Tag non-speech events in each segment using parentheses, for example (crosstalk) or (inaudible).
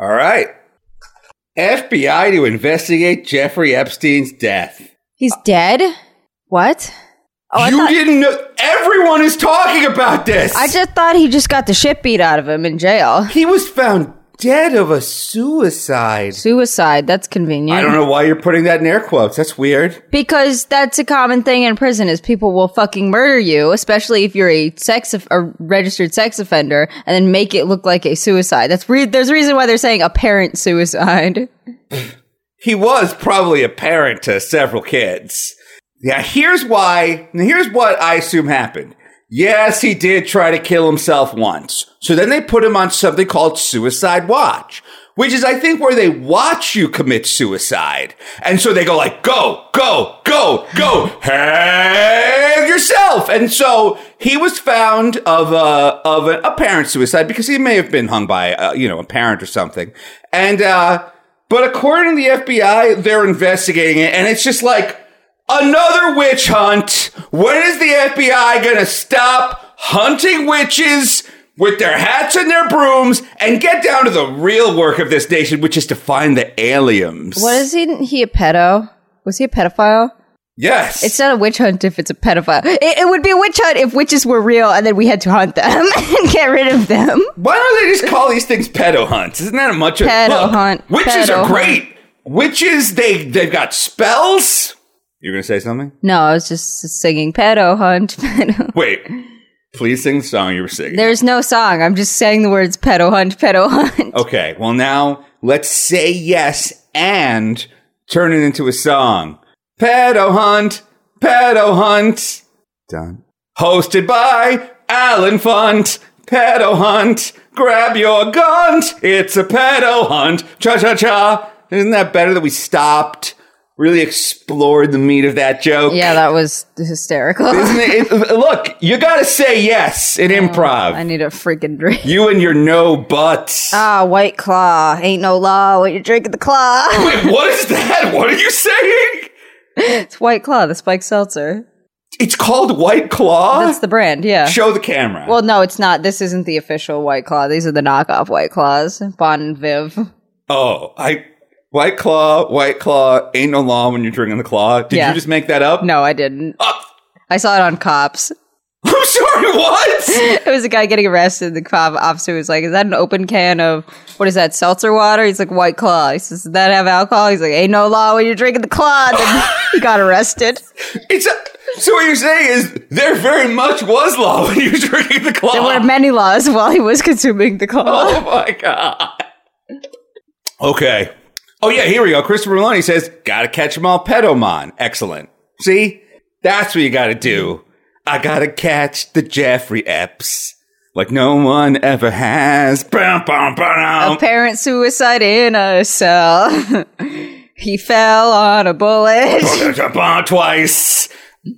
All right. FBI to investigate Jeffrey Epstein's death. He's dead? What? Oh, you thought- didn't know. Everyone is talking about this. I just thought he just got the shit beat out of him in jail. he was found dead of a suicide. Suicide, that's convenient. I don't know why you're putting that in air quotes. That's weird. Because that's a common thing in prison is people will fucking murder you, especially if you're a sex of- a registered sex offender, and then make it look like a suicide. That's re- there's a reason why they're saying apparent suicide. (laughs) He was probably a parent to several kids. Yeah, here's why. Here's what I assume happened. Yes, he did try to kill himself once. So then they put him on something called Suicide Watch, which is, I think, where they watch you commit suicide. And so they go like, go, go, go, go, hang yourself. And so he was found of a, of an apparent suicide because he may have been hung by, uh, you know, a parent or something. And, uh, but according to the FBI, they're investigating it, and it's just like another witch hunt. When is the FBI gonna stop hunting witches with their hats and their brooms and get down to the real work of this nation, which is to find the aliens? What is he? He a pedo? Was he a pedophile? Yes. It's not a witch hunt if it's a pedophile. It, it would be a witch hunt if witches were real and then we had to hunt them (laughs) and get rid of them. Why don't they just call these things pedo hunts? Isn't that a much of Pedo Look, hunt, Witches pedo are hunt. great. Witches, they they've got spells. You're gonna say something? No, I was just singing pedo hunt. (laughs) Pedo. Wait. Please sing the song you were singing. There's no song. I'm just saying the words pedo hunt, pedo hunt. Okay, well now let's say yes and turn it into a song. Pedo Hunt, Pedo Hunt. Done. Hosted by Allen Funt. Pedo Hunt, grab your gun. It's a pedo hunt. Cha cha cha. Isn't that better that we stopped? Really explored the meat of that joke. Yeah, that was hysterical. Isn't it, it- (laughs) look, you gotta say yes in improv. I need a freaking drink. you and your no buts. Ah, White Claw. Ain't no law when you're drinking the claw. (laughs) Wait, (laughs) what is that? What are you saying? it's White Claw, the spiked seltzer. It's called White Claw. That's the brand, yeah. Show the camera. Well, no, it's not. This isn't the official White Claw. These are the knockoff White Claws. Bon Viv. oh, I White Claw, White Claw. Ain't no law when you're drinking the claw. Did Yeah. you just make that up? No, I didn't. Oh, I saw it on Cops. (laughs) I'm sorry. What? (laughs) It was a guy getting arrested. The cop officer was like, "Is that an open can of what is that seltzer water?" He's like, "White Claw." He says, "Does that have alcohol?" He's like, "Ain't no law when you're drinking the claw." Then he got (laughs) arrested. It's a, so what you're saying is there very much was law when you were drinking the claw. There were many laws while he was consuming the claw. Oh my god. Okay. Oh yeah, here we go. Christopher Maloney says, "Gotta catch 'em all, pedomon." Excellent. See, that's what you gotta do. I gotta catch the Jeffrey Epps like no one ever has. Bum, bum, bum. Apparent suicide in a cell. (laughs) he fell on a bullet. Twice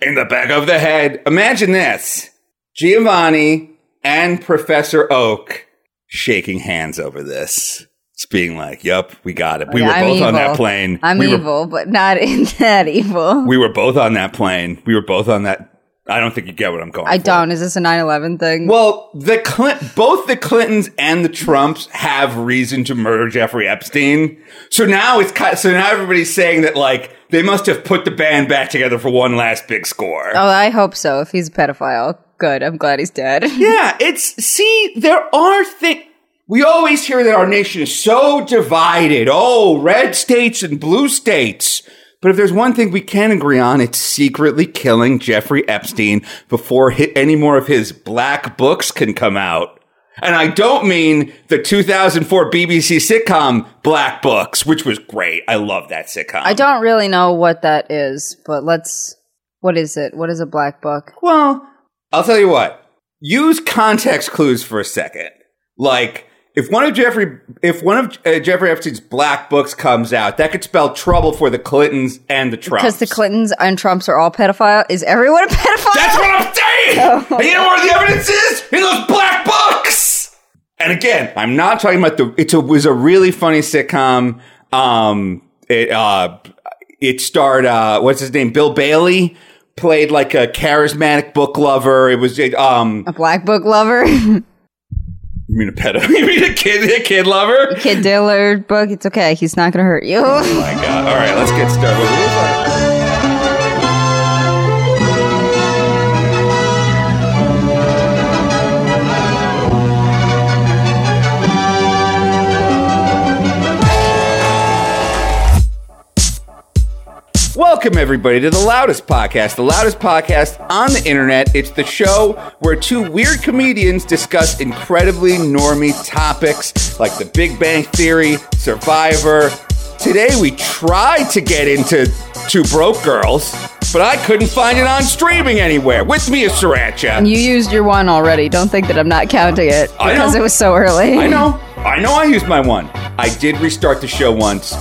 in the back of the head. Imagine this: Giovanni and Professor Oak shaking hands over this. It's being like, "Yep, we got it. We Yeah, were I'm both on that plane. I'm we were evil, but not in (laughs) that evil. We were both on that plane. We were both on that. I don't think you get what I'm going. I for. don't. Is this a 9/11 thing? Well, the Clint, both the Clintons and the Trumps have reason to murder Jeffrey Epstein. So now it's so now everybody's saying that like they must have put the band back together for one last big score. oh, I hope so. If he's a pedophile, good. I'm glad he's dead. (laughs) Yeah, it's see, there are things. We always hear that our nation is so divided. Oh, red states and blue states. But if there's one thing we can agree on, it's secretly killing Jeffrey Epstein before any more of his black books can come out. And I don't mean the 2004 BBC sitcom Black Books, which was great. I love that sitcom. I don't really know what that is, but let's. What is it? What is a black book? Well, I'll tell you what. Use context clues for a second. Like, if one of Jeffrey, if one of uh, Jeffrey Epstein's black books comes out, that could spell trouble for the Clintons and the Trumps. Because the Clintons and Trumps are all pedophile. Is everyone a pedophile? That's what I'm saying. And you know where the evidence is in those black books. And again, I'm not talking about the. It was a really funny sitcom. Um, it uh, it starred uh, what's his name, Bill Bailey. Played like a charismatic book lover. It was it, um a black book lover. (laughs) You mean a pedo? (laughs) You mean a kid? A kid lover? Kid Diller book. It's okay. He's not gonna hurt you. Oh my god! All right, let's get started. Welcome, everybody, to the loudest podcast, the loudest podcast on the internet. It's the show where two weird comedians discuss incredibly normy topics like the Big Bang Theory, Survivor. Today, we tried to get into Two Broke Girls, but I couldn't find it on streaming anywhere. With me is Sriracha. And you used your one already. Don't think that I'm not counting it I because know. it was so early. I know. (laughs) I know I used my one. I did restart the show once.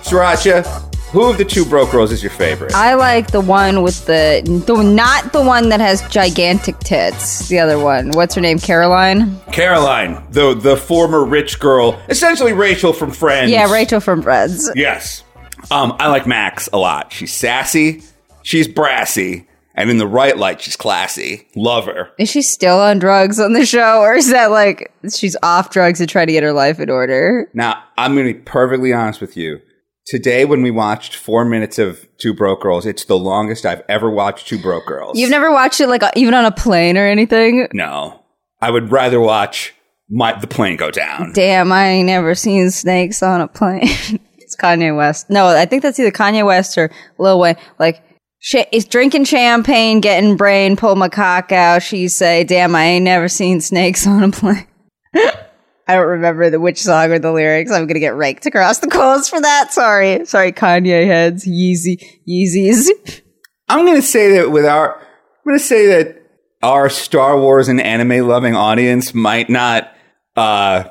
Sriracha, who of the two broke girls is your favorite? I like the one with the, the not the one that has gigantic tits. The other one. What's her name? Caroline. Caroline, the the former rich girl, essentially Rachel from Friends. Yeah, Rachel from Friends. Yes. Um, I like Max a lot. She's sassy, she's brassy, and in the right light, she's classy. Love her. Is she still on drugs on the show, or is that like she's off drugs and trying to get her life in order? Now, I'm going to be perfectly honest with you. Today, when we watched four minutes of Two Broke Girls, it's the longest I've ever watched Two Broke Girls. You've never watched it like even on a plane or anything? No. I would rather watch my the plane go down. Damn, I ain't never seen snakes on a plane. (laughs) it's Kanye West. No, I think that's either Kanye West or Lil Wayne. Like, sh- is drinking champagne, getting brain, pull my cock out. She say, "Damn, I ain't never seen snakes on a plane." (laughs) I don't remember the which song or the lyrics. I'm gonna get raked across the coals for that. Sorry, sorry, Kanye heads, Yeezy, Yeezys. I'm going to say that with our, I'm to say that our Star Wars and anime loving audience might not, uh,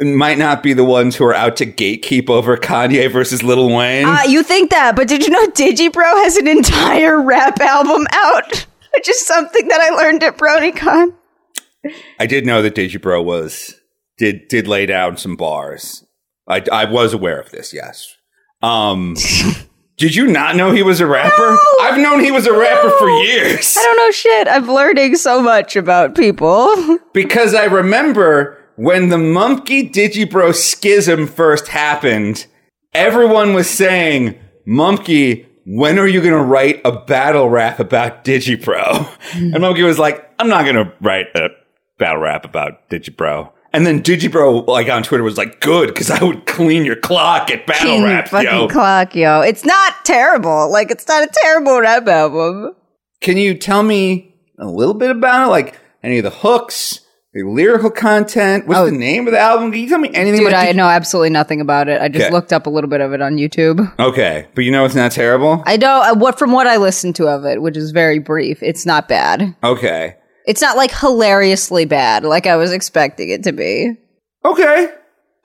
might not be the ones who are out to gatekeep over Kanye versus Lil Wayne. Uh, you think that, but did you know Digibro has an entire rap album out? (laughs) Which is something that I learned at BronyCon. I did know that Digibro was did did lay down some bars. I I was aware of this. Yes. Um. (laughs) did you not know he was a rapper? No! I've known he was a rapper for years I don't know shit. I'm learning so much about people. (laughs) because I remember when the Monkey Digibro schism first happened. Everyone was saying, "Monkey, when are you going to write a battle rap about Digibro?" (laughs) and Monkey was like, "I'm not going to write a battle rap about Digibro." And then Digibro, like on Twitter, was like, "Good, because I would clean your clock at battle King rap, fucking yo." clock, yo. It's not terrible. Like, it's not a terrible rap album. Can you tell me a little bit about it? Like any of the hooks, the lyrical content? What's Oh. the name of the album? Can you tell me anything? About it? Dude, about I know absolutely nothing about it. I just Okay. looked up a little bit of it on YouTube. (laughs) Okay, but you know it's not terrible. I know uh, what from what I listened to of it, which is very brief. It's not bad. Okay, It's not like hilariously bad, like I was expecting it to be. okay.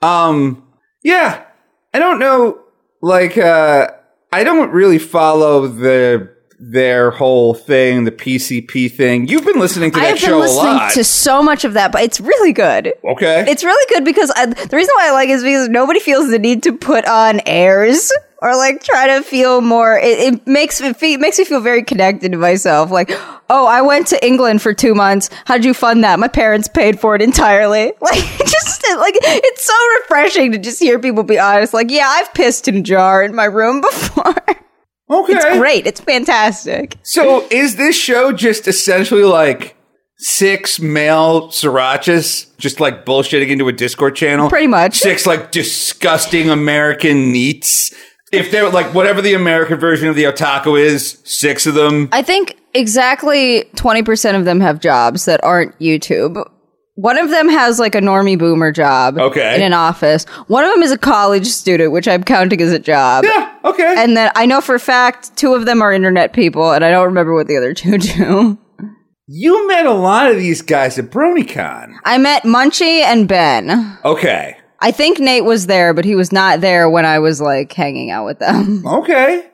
Um, yeah. I don't know. Like, uh, I don't really follow the their whole thing, the PCP thing. You've been listening to that been show a listening lot. to so much of that, but it's really good. okay. It's really good because I, the reason why I like it is because nobody feels the need to put on airs or like try to feel more. It, it makes it, fe- makes me feel very connected to myself. Like, oh, I went to England for two months. How'd you fund that? My parents paid for it entirely. (laughs) Like, just like it's so refreshing to just hear people be honest. Like, yeah, I've pissed in a jar in my room (laughs) before. Okay. it's great. It's fantastic. So is this show just essentially like six male srirachas just like bullshitting into a Discord channel? Pretty much. Six like disgusting American NEETs. If they're like whatever the American version of the otaku is, six of them. I think exactly 20% of them have jobs that aren't YouTube. One of them has like a normie boomer job Okay. in an office. One of them is a college student, which I'm counting as a job. Yeah, okay. And then I know for a fact two of them are internet people, and I don't remember what the other two (laughs) do. you met a lot of these guys at BronyCon. I met Munchie and Ben. Okay. I think Nate was there, but he was not there when I was like hanging out with them. Okay.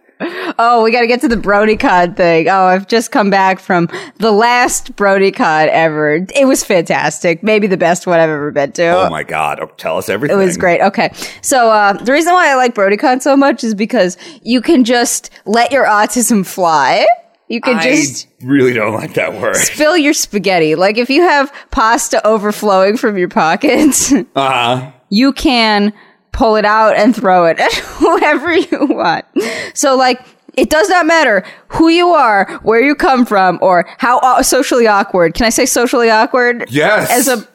Oh, we got to get to the BronyCon thing. Oh, I've just come back from the last BronyCon ever. It was fantastic. Maybe the best one I've ever been to. Oh my god. Oh, tell us everything. It was great. Okay. So, uh, the reason why I like BronyCon so much is because you can just let your autism fly. You can I just really don't like that word. fill your spaghetti. Like if you have pasta overflowing from your pockets, Uh-huh. you can pull it out and throw it at (laughs) whoever you want. So like it does not matter who you are, where you come from, or how socially awkward. Can I say socially awkward? Yes. As a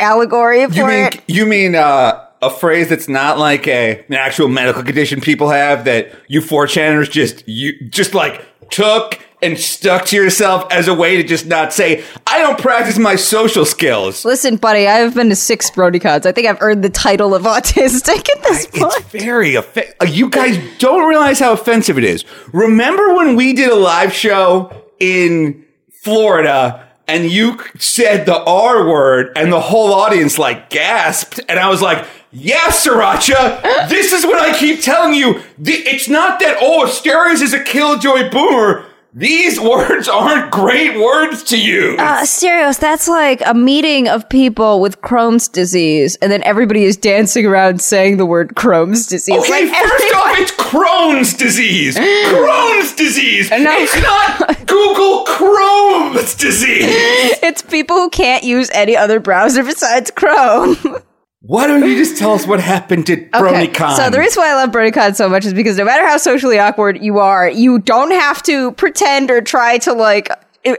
allegory for You mean it. you mean uh, a phrase that's not like a an actual medical condition people have that you four channers just you just like took and stuck to yourself as a way to just not say I don't practice my social skills. Listen, buddy, I've been to six BronyCons. I think I've earned the title of (laughs) autistic at this It's point. It's very offe- uh, You guys don't realize how offensive it is. Remember when we did a live show in Florida and you said the R word and the whole audience like gasped and I was like, "Yeah, Sriracha, this is what I keep telling you. It's not that oh, Asterios is a killjoy boomer. These (laughs) words aren't great words to use." Uh, Stereos, that's like a meeting of people with Crohn's disease, and then everybody is dancing around saying the word Crohn's disease. Okay, like first everyone- off, it's Crohn's disease. Crohn's disease. No. It's not Google Crohn's disease. (laughs) it's people who can't use any other browser besides Chrome. (laughs) Why don't you just tell us what happened to BronyCon? So the reason why I love BronyCon so much is because no matter how socially awkward you are, you don't have to pretend or try to like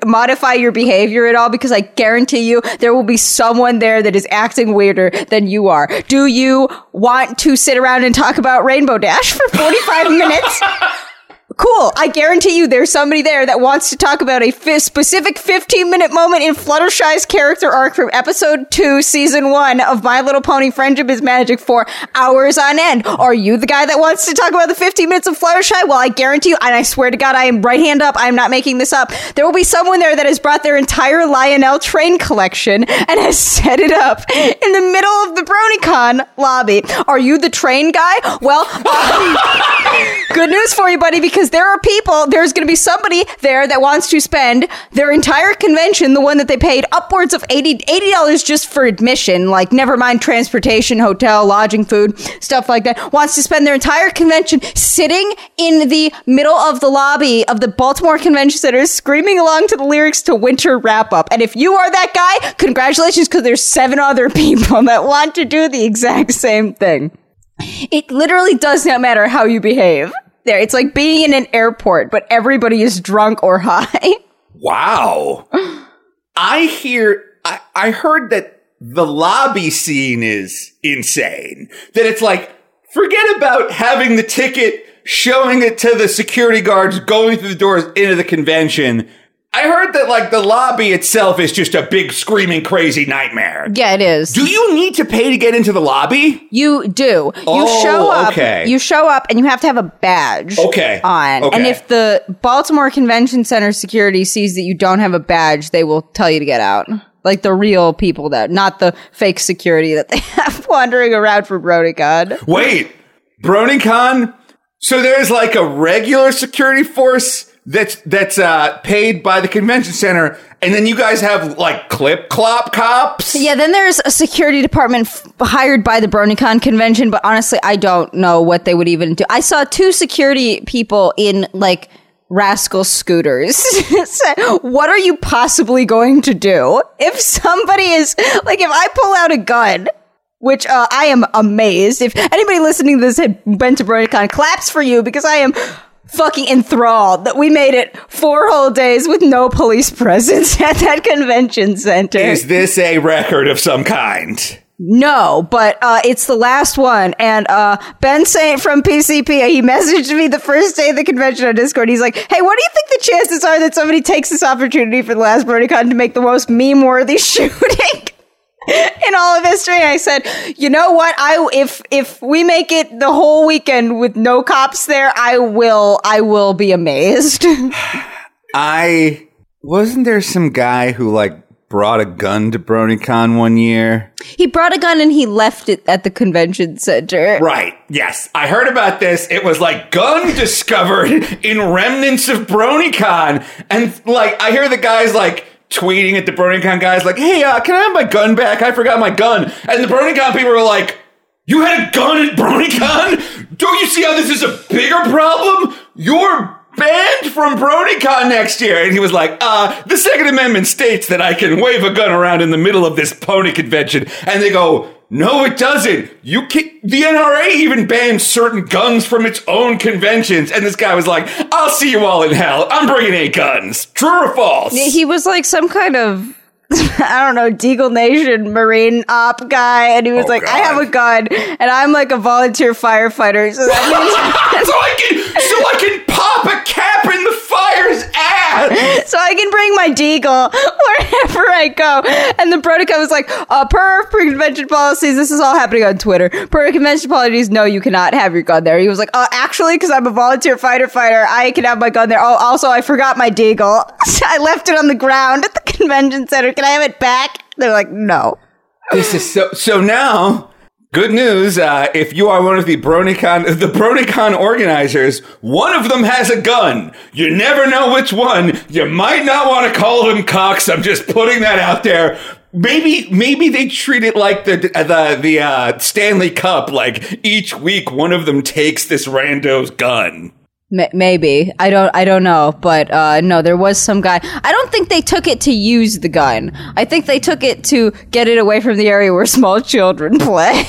modify your behavior at all because I guarantee you there will be someone there that is acting weirder than you are. Do you want to sit around and talk about Rainbow Dash for 45 (laughs) minutes? Cool. I guarantee you there's somebody there that wants to talk about a specific 15 minute moment in Fluttershy's character arc from episode 2, season 1 of My Little Pony Friendship is Magic for hours on end. Are you the guy that wants to talk about the 15 minutes of Fluttershy? Well, I guarantee you, and I swear to God, I am right hand up, I am not making this up. There will be someone there that has brought their entire Lionel train collection and has set it up in the middle of the BronyCon lobby. Are you the train guy? Well, (laughs) um, Good news for you, buddy, because there are people, there's going to be somebody there that wants to spend their entire convention, the one that they paid upwards of $80, $80 just for admission, like never mind transportation, hotel, lodging, food, stuff like that, wants to spend their entire convention sitting in the middle of the lobby of the Baltimore Convention Center screaming along to the lyrics to Winter Wrap Up. And if you are that guy, congratulations, because there's seven other (laughs) people that want to do the exact same thing. It literally does not matter how you behave. There, it's like being in an airport, but everybody is drunk or high. (laughs) wow. (gasps) I hear. I, I heard that the lobby scene is insane. That it's like forget about having the ticket, showing it to the security guards, going through the doors into the convention. I heard that like the lobby itself is just a big screaming crazy nightmare. Yeah, it is. Do you need to pay to get into the lobby? You do. You Oh, show up. okay. You show up, and you have to have a badge. Okay. On. Okay. And if the Baltimore Convention Center security sees that you don't have a badge, they will tell you to get out. Like the real people that, not the fake security that they (laughs) have wandering around for BronyCon. Wait, BronyCon? So there's like a regular security force that's that's uh, paid by the convention center, and then you guys have like clip clop cops. Yeah, then there's a security department f- hired by the BronyCon convention, but honestly, I don't know what they would even do. I saw two security people in like rascal scooters. (laughs) What are you possibly going to do if somebody is like if I pull out a gun? Which uh, I am amazed. If anybody listening to this had been to BronyCon, claps for you because I am fucking enthralled that we made it four whole days with no police presence (laughs) at that convention center. Is this a record of some kind? No, but uh, it's the last one. And uh, Ben Saint from PCP, he messaged me the first day of the convention on Discord. He's like, hey, what do you think the chances are that somebody takes this opportunity for the last BronyCon to make the most meme-worthy (laughs) shooting? (laughs) In all of history, I said, "You know what? I if if we make it the whole weekend with no cops there, I will I will be amazed." (laughs) I wasn't there some guy who like brought a gun to BronyCon one year. he brought a gun and he left it at the convention center. Right. Yes. I heard about this. It was like gun (laughs) discovered in remnants of BronyCon. And like, I hear the guys like tweeting at the BronyCon guys like, hey, uh, can I have my gun back? I forgot my gun. And the BronyCon people were like, you had a gun at BronyCon? Don't you see how this is a bigger problem? You're banned from BronyCon next year. And he was like, uh, the Second Amendment states that I can wave a gun around in the middle of this pony convention. And they go, no, it doesn't. You can the NRA even banned certain guns from its own conventions. And this guy was like, I'll see you all in hell. I'm bringing eight guns. True or false? He was like some kind of (laughs) I don't know, Deagle Nation Marine op guy, and he was Oh, like, I have a gun, and I'm like a volunteer firefighter, so that (laughs) means so I can so I can pop a the fire's ass. (laughs) so I can bring my deagle wherever I go. And the protocol was like, uh, per convention policies, this is all happening on Twitter. Per convention policies, no, you cannot have your gun there. He was like, uh, actually, because I'm a volunteer fighter fighter, I can have my gun there. Oh, also, I forgot my deagle. (laughs) I left it on the ground at the convention center. Can I have it back? They're like, no. This is so so now. Good news! Uh, if you are one of the BronyCon, (laughs) the BronyCon organizers, one of them has a gun. You never know which one. You might not want to call them cocks. I'm just putting that out there. Maybe, maybe they treat it like the the the uh, Stanley Cup. Like each week, one of them takes this rando's gun. M- maybe I don't. I don't know, but uh, no, there was some guy. I don't think they took it to use the gun. I think they took it to get it away from the area where small children (laughs) play.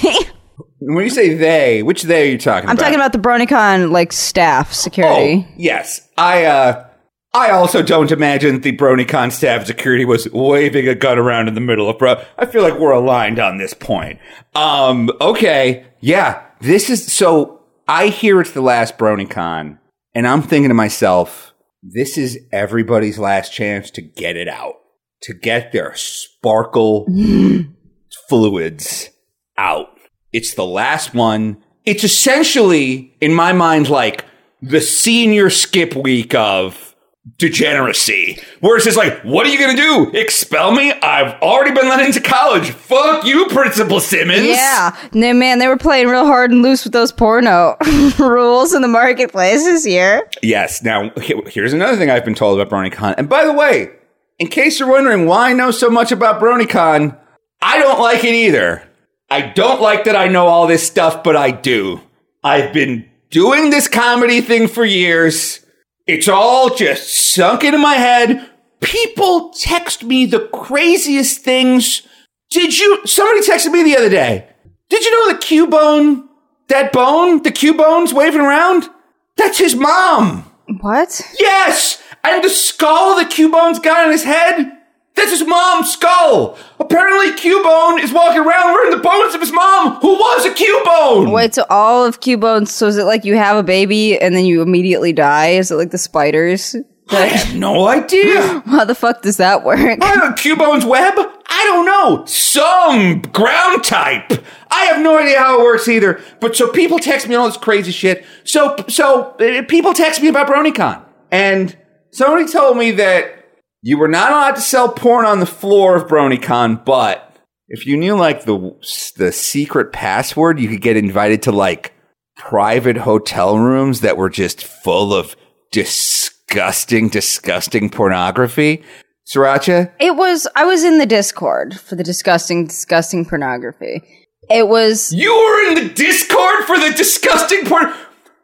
When you say they, which they are you talking about? I'm talking about the BronyCon like staff security. Oh, yes. I uh I also don't imagine the BronyCon staff security was waving a gun around in the middle of bro. I feel like we're aligned on this point. Um, okay. Yeah. This is so I hear it's the last BronyCon, and I'm thinking to myself, this is everybody's last chance to get it out. To get their sparkle (gasps) fluids out. It's the last one. It's essentially, in my mind, like the senior skip week of degeneracy. Where it's just like, what are you gonna do? Expel me? I've already been let into college. Fuck you, Principal Simmons. Yeah, no, man, they were playing real hard and loose with those porno (laughs) rules in the marketplace this year. Yes. Now, here's another thing I've been told about BronyCon. And by the way, in case you're wondering why I know so much about BronyCon, I don't like it either. I don't like that I know all this stuff, but I do. I've been doing this comedy thing for years. It's all just sunk into my head. People text me the craziest things. Did you? Somebody texted me the other day. Did you know the Cubone, that bone, the Cubone's waving around? That's his mom. What? Yes! And the skull that Cubone's got on his head? That's his mom's skull! Apparently Cubone is walking around wearing the bones of his mom, who was a Cubone! Wait, so all of Cubones, so is it like you have a baby and then you immediately die? Is it like the spiders? I have no idea. (laughs) How the fuck does that work? I know, Cubone's web? I don't know. Some ground type. I have no idea how it works either. But so people text me all this crazy shit. So so uh, people text me about BronyCon, and somebody told me that you were not allowed to sell porn on the floor of BronyCon, but if you knew like the the secret password, you could get invited to like private hotel rooms that were just full of disgusting, disgusting pornography. Sriracha, It was, I was in the Discord for the disgusting, disgusting pornography. It was, You were in the Discord for the disgusting porn.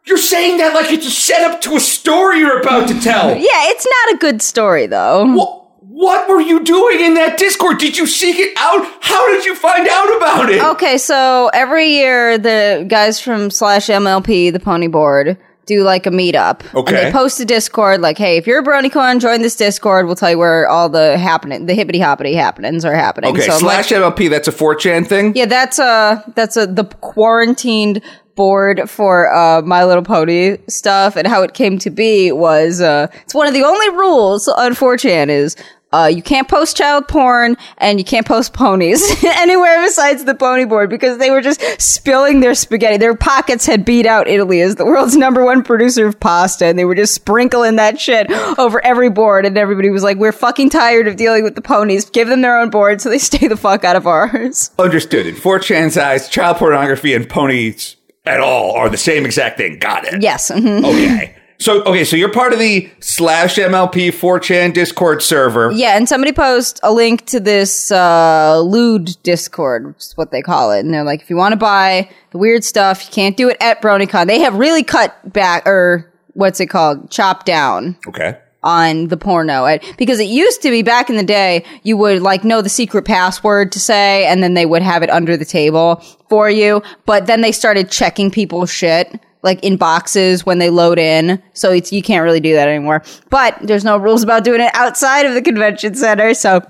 You're saying that like it's a setup to a story you're about to tell. yeah, it's not a good story though. What, what were you doing in that Discord? Did you seek it out? How did you find out about it? Okay, so every year the guys from slash MLP, the pony board, do like a meetup. And Okay. they post a Discord like, hey, if you're a BronyCon, join this Discord. We'll tell you where all the happening, the hippity hoppity happenings are happening. Okay, so I'm like, slash MLP, that's a 4chan thing? yeah, that's a that's a the quarantined board for uh, My Little Pony stuff, and how it came to be was uh, it's one of the only rules on 4chan is. Uh, you can't post child porn and you can't post ponies (laughs) anywhere besides the pony board because they were just spilling their spaghetti. Their pockets had beat out Italy as the world's (laughs) number one producer of pasta and they were just sprinkling that shit over every board and everybody was like, we're fucking tired of dealing with the ponies. Give them their own board so they (laughs) stay the fuck out of ours. Understood. In 4chan's eyes, child pornography and ponies at all are the same exact thing. Got it. Yes. mhm. Okay. So, okay, so you're part of the slash MLP 4chan Discord server. Yeah, and somebody post a link to this uh, lewd Discord, which is what they call it. And they're like, if you want to buy the weird stuff, you can't do it at BronyCon. They have really cut back or what's it called? Chop down Okay. on the porno because it used to be back in the day you would like know the secret password to say and then they would have it under the table for you but then they started checking people's shit like in boxes when they load in. So it's you can't really do that anymore. But there's no rules about doing it outside of the convention center so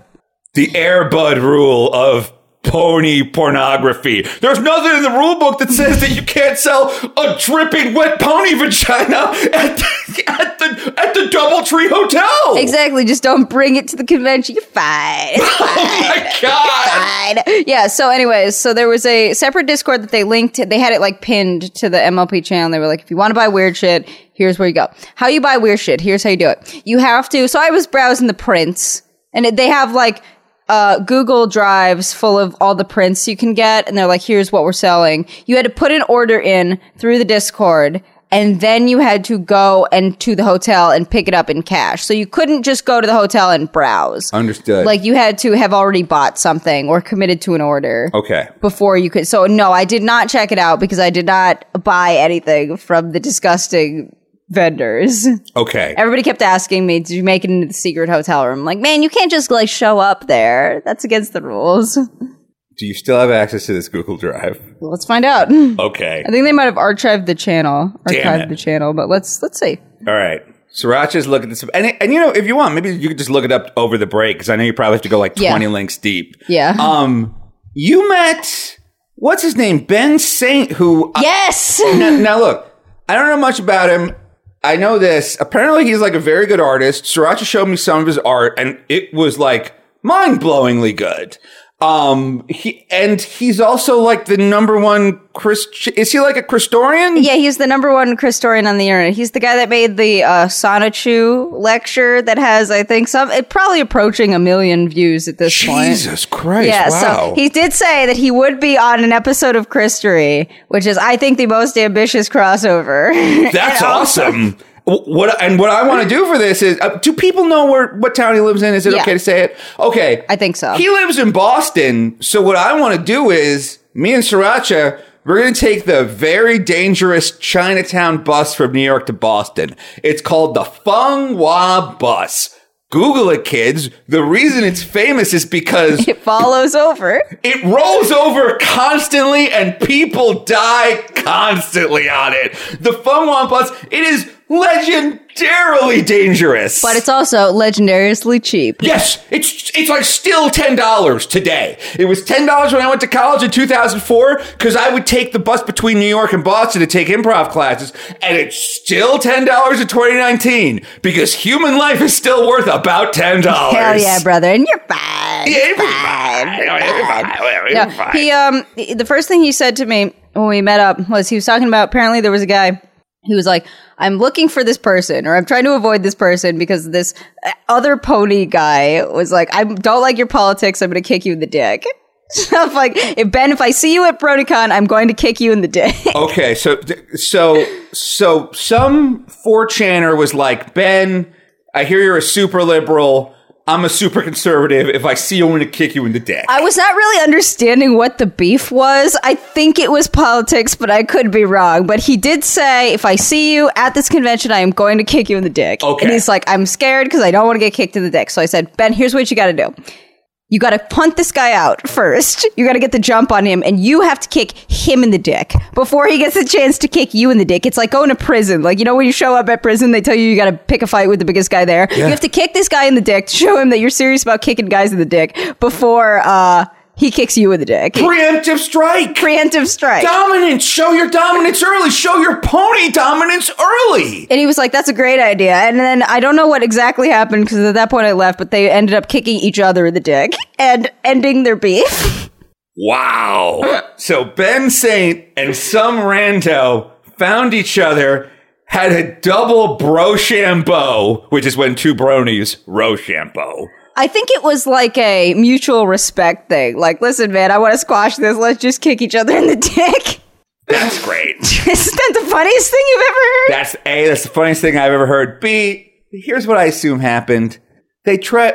The Airbud rule of pony pornography. There's nothing in the rule book that says that you can't sell a dripping wet pony vagina at the, at the, at the Doubletree Hotel. exactly just don't bring it to the convention you're fine It's (laughs) Oh my god. fine. Yeah. So, anyways, so there was a separate Discord that they linked. They had it like pinned to the MLP channel. They were like, if you want to buy weird shit, here's where you go. How you buy weird shit? Here's how you do it. You have to. So I was browsing the prints, and it, they have like uh, Google Drives full of all the prints you can get, and they're like, here's what we're selling. You had to put an order in through the Discord. And then you had to go and to the hotel and pick it up in cash. So you couldn't just go to the hotel and browse. Understood. Like you had to have already bought something or committed to an order okay. before you could. So no, I did not check it out because I did not buy anything from the disgusting vendors. Okay. Everybody kept asking me, "Did you make it into the secret hotel room?" I'm like, man, you can't just like show up there. That's against the rules. Do you still have access to this Google Drive? Let's find out. (laughs) Okay. I think they might have archived the channel, archived the channel, but let's let's see. All right. Sriracha's looking at this. And, and you know, if you want, maybe you could just look it up over the break because I know you probably have to go like Yeah. 20 links deep. Yeah. Um, you met, what's his name? Ben Saint, who. yes. now, now look, I don't know much about him. I know this. Apparently, he's like a very good artist. Sriracha showed me some of his art, and it was like mind blowingly good. Um, he and he's also like the number one Christ. Is he like a Christorian? Yeah, he's the number one Christorian on the internet. He's the guy that made the uh, Sonichu lecture that has, I think, some it probably approaching a million views at this point. Jesus Christ! Yeah, wow. so he did say that he would be on an episode of Christory, which is, I think, the most ambitious crossover. (laughs) That's awesome. What and what I want to do for this is, uh, do people know where what town he lives in? Is it Yeah. okay to say it? Okay, I think so. He lives in Boston, so what I want to do is, me and Sriracha, we're going to take the very dangerous Chinatown bus from New York to Boston. It's called the Fung Wah bus. Google it, kids. The reason it's famous is because (laughs) It follows over. it rolls over constantly and people die constantly on it. The Fun One Bus, it is legendarily dangerous. But it's also legendariously cheap. Yes, it's it's like still ten dollars today. It was ten dollars when I went to college in two thousand four because I would take the bus between New York and Boston to take improv classes, and it's still ten dollars in twenty nineteen because human life is still worth about ten dollars. Hell yeah, brother. And you're fine. Yeah, you're fine. You're fine. You're fine. he um the first thing he said to me when we met up was he was talking about apparently there was a guy he was like I'm looking for this person or I'm trying to avoid this person because this other pony guy was like I don't like your politics I'm going to kick you in the dick. (laughs) I'm like if Ben if I see you at BronyCon I'm going to kick you in the dick. (laughs) Okay, so so so some 4chaner was like, Ben, I hear you're a super liberal. I'm a super conservative. If I see you, I'm going to kick you in the dick. I was not really understanding what the beef was. I think it was politics, but I could be wrong. But he did say, if I see you at this convention, I am going to kick you in the dick. Okay. And he's like, I'm scared because I don't want to get kicked in the dick. So I said, Ben, here's what you got to do. You got to punt this guy out first. You got to get the jump on him, and you have to kick him in the dick before he gets a chance to kick you in the dick. It's like going to prison. Like, you know, when you show up at prison, they tell you you got to pick a fight with the biggest guy there. You have to kick this guy in the dick to show him that you're serious about kicking guys in the dick before uh, he kicks you in the dick. Preemptive strike. Preemptive strike. Dominance. Show your dominance early. Show your pony dominance early. And he was like, that's a great idea. And then I don't know what exactly happened because at that point I left, but they ended up kicking each other in the dick and ending their beef. Wow. (laughs) so Ben Saint and some rando found each other, had a double bro shampoo, which is when two bronies row shampoo. I think it was like a mutual respect thing. Like, listen, man, I want to squash this. Let's just kick each other in the dick. That's great. (laughs) Isn't that the funniest thing you've ever heard? That's A, that's the funniest thing I've ever heard. B, here's what I assume happened. They try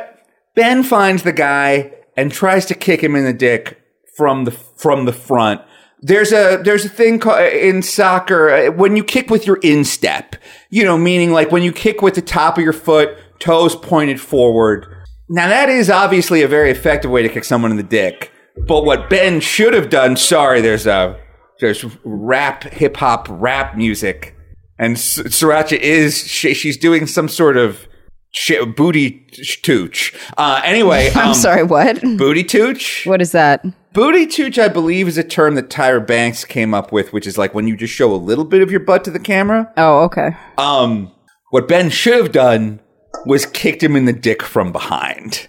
Ben finds the guy and tries to kick him in the dick from the from the front. there's a there's a thing called, in soccer uh, when you kick with your instep. You know, meaning like when you kick with the top of your foot, toes pointed forward. Now that is obviously a very effective way to kick someone in the dick. But what Ben should have done, sorry, there's a there's rap, hip hop, rap music, and S- Sriracha is she, she's doing some sort of shit, booty tooch. Uh, anyway, (laughs) I'm um, sorry, what? booty tooch. What is that? Booty tooch, I believe, is a term that Tyra Banks came up with, which is like when you just show a little bit of your butt to the camera. Oh, okay. Um, what Ben should have done was kicked him in the dick from behind.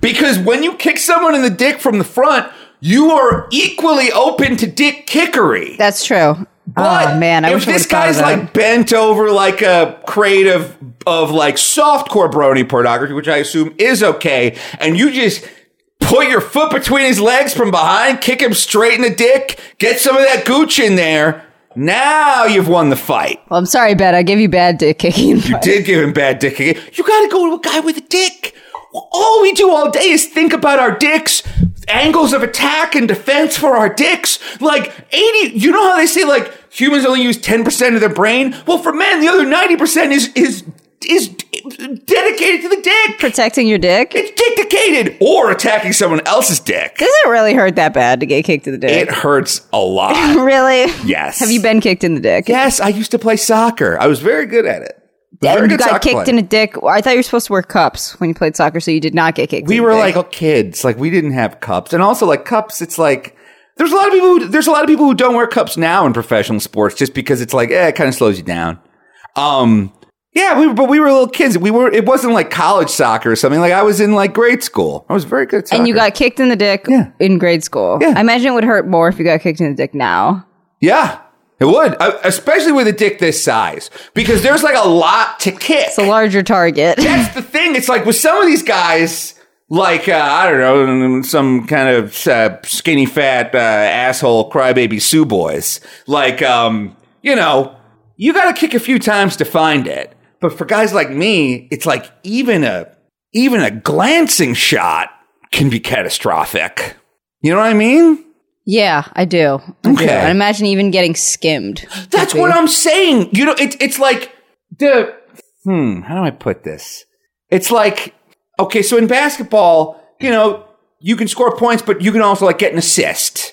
Because when you kick someone in the dick from the front, you are equally open to dick kickery. That's true. But oh man, I if wish this would've thought of guy's like bent over like a crate of of like softcore brony pornography, which I assume is okay, and you just put your foot between his legs from behind, kick him straight in the dick, get some of that gooch in there. Now you've won the fight. Well, I'm sorry, Ben. I gave you bad dick kicking. You did give him bad dick again. You gotta go to a guy with a dick. All we do all day is think about our dicks, angles of attack and defense for our dicks. Like 80, you know how they say like humans only use 10% of their brain? Well, for men, the other 90% is, is, is dedicated to the dick. Protecting your dick? It's dick dedicated or attacking someone else's dick. Does it really hurt that bad to get kicked in the dick? It hurts a lot. (laughs) really? Yes. Have you been kicked in the dick? Yes, I used to play soccer. I was very good at it. Very you got kicked player. in a dick. I thought you were supposed to wear cups when you played soccer, so you did not get kicked. we were like kids like we didn't have cups and also like cups it's like there's a lot of people who, there's a lot of people who don't wear cups now in professional sports just because it's like eh, it kind of slows you down um yeah we but we were little kids we were it wasn't like college soccer or something like i was in like grade school i was very good at soccer. and you got kicked in the dick Yeah. in grade school. Yeah. I imagine it would hurt more if you got kicked in the dick now. yeah it would Uh, especially with a dick this size because there's like a lot to kick It's a larger target. that's the thing. It's like with some of these guys, like uh, I don't know, some kind of uh, skinny fat uh, asshole crybaby Sue boys. Like, um, you know, you got to kick a few times to find it. But for guys like me, it's like even a even a glancing shot can be catastrophic. You know what I mean? yeah, I do. I do. Okay. And imagine even getting skimmed. That's what I'm saying. You know, it's it's like the hmm. How do I put this? It's like okay, so in basketball, you know, you can score points, but you can also like get an assist.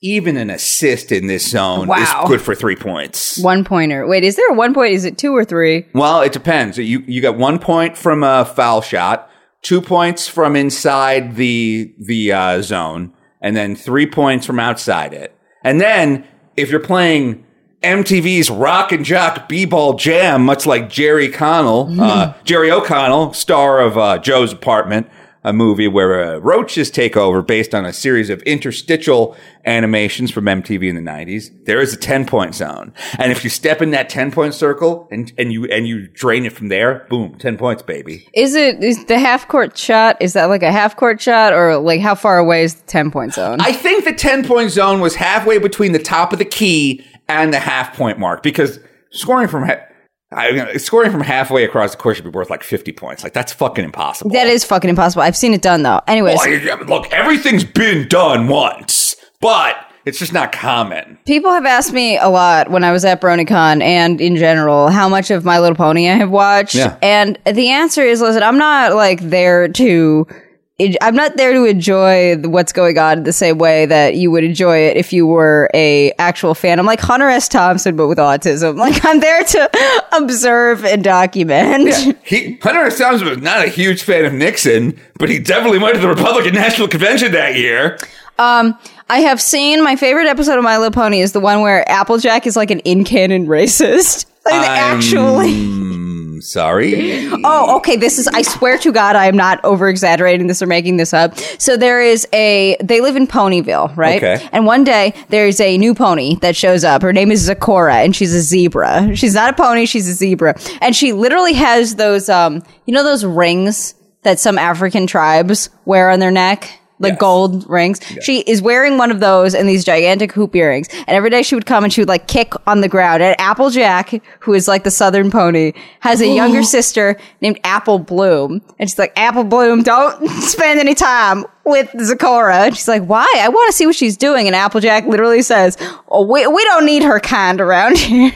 Even an assist in this zone Wow. is good for three points. One pointer. Wait, is there a one point? Is it two or three? Well, it depends. You you got one point from a foul shot, two points from inside the the uh, zone, and then three points from outside it. And then if you're playing MTV's Rock and Jock B-Ball Jam, much like Jerry Connell, uh, Jerry O'Connell, star of uh, Joe's Apartment, a movie where uh, roaches take over based on a series of interstitial animations from MTV in the 90s. There is a 10 point zone. And if you step in that 10 point circle and, and you, and you drain it from there, boom, 10 points, baby. Is it is the half court shot? Is that like a half court shot, or like how far away is the ten point zone? I think the 10 point zone was halfway between the top of the key and the half point mark because scoring from, ha- I, scoring from halfway across the course should be worth like 50 points. Like that's fucking impossible. that is fucking impossible. I've seen it done though. Anyways, Well, I- look, everything's been done once, but it's just not common. People have asked me a lot when I was at BronyCon and in general how much of My Little Pony I have watched. Yeah. And the answer is, listen, I'm not like there to. I'm not there to enjoy what's going on the same way that you would enjoy it if you were a actual fan. I'm like Hunter S. Thompson, but with autism. (laughs) Like I'm there to (laughs) observe and document. He Hunter S. Thompson was not a huge fan of Nixon, but he definitely went to the Republican National Convention that year. Um, I have seen my favorite episode of My Little Pony is the one where Applejack is like an in canon racist. (laughs) Like actually. I'm sorry. Oh, okay. This is, I swear to God, I am not over exaggerating this or making this up. So there is a, they live in Ponyville, right? Okay. And one day there's a new pony that shows up. Her name is Zecora and she's a zebra. She's not a pony, she's a zebra. And she literally has those, um, you know, those rings that some African tribes wear on their neck? Like Yes. gold rings. She is wearing one of those and these gigantic hoop earrings. And every day she would come and she would like kick on the ground. And Applejack, who is like the southern pony, has a younger sister named Apple Bloom. And she's like, Apple Bloom, don't (laughs) spend any time with Zecora. And she's like, why? I want to see what she's doing. And Applejack literally says, oh, we, we don't need her kind around (laughs) here.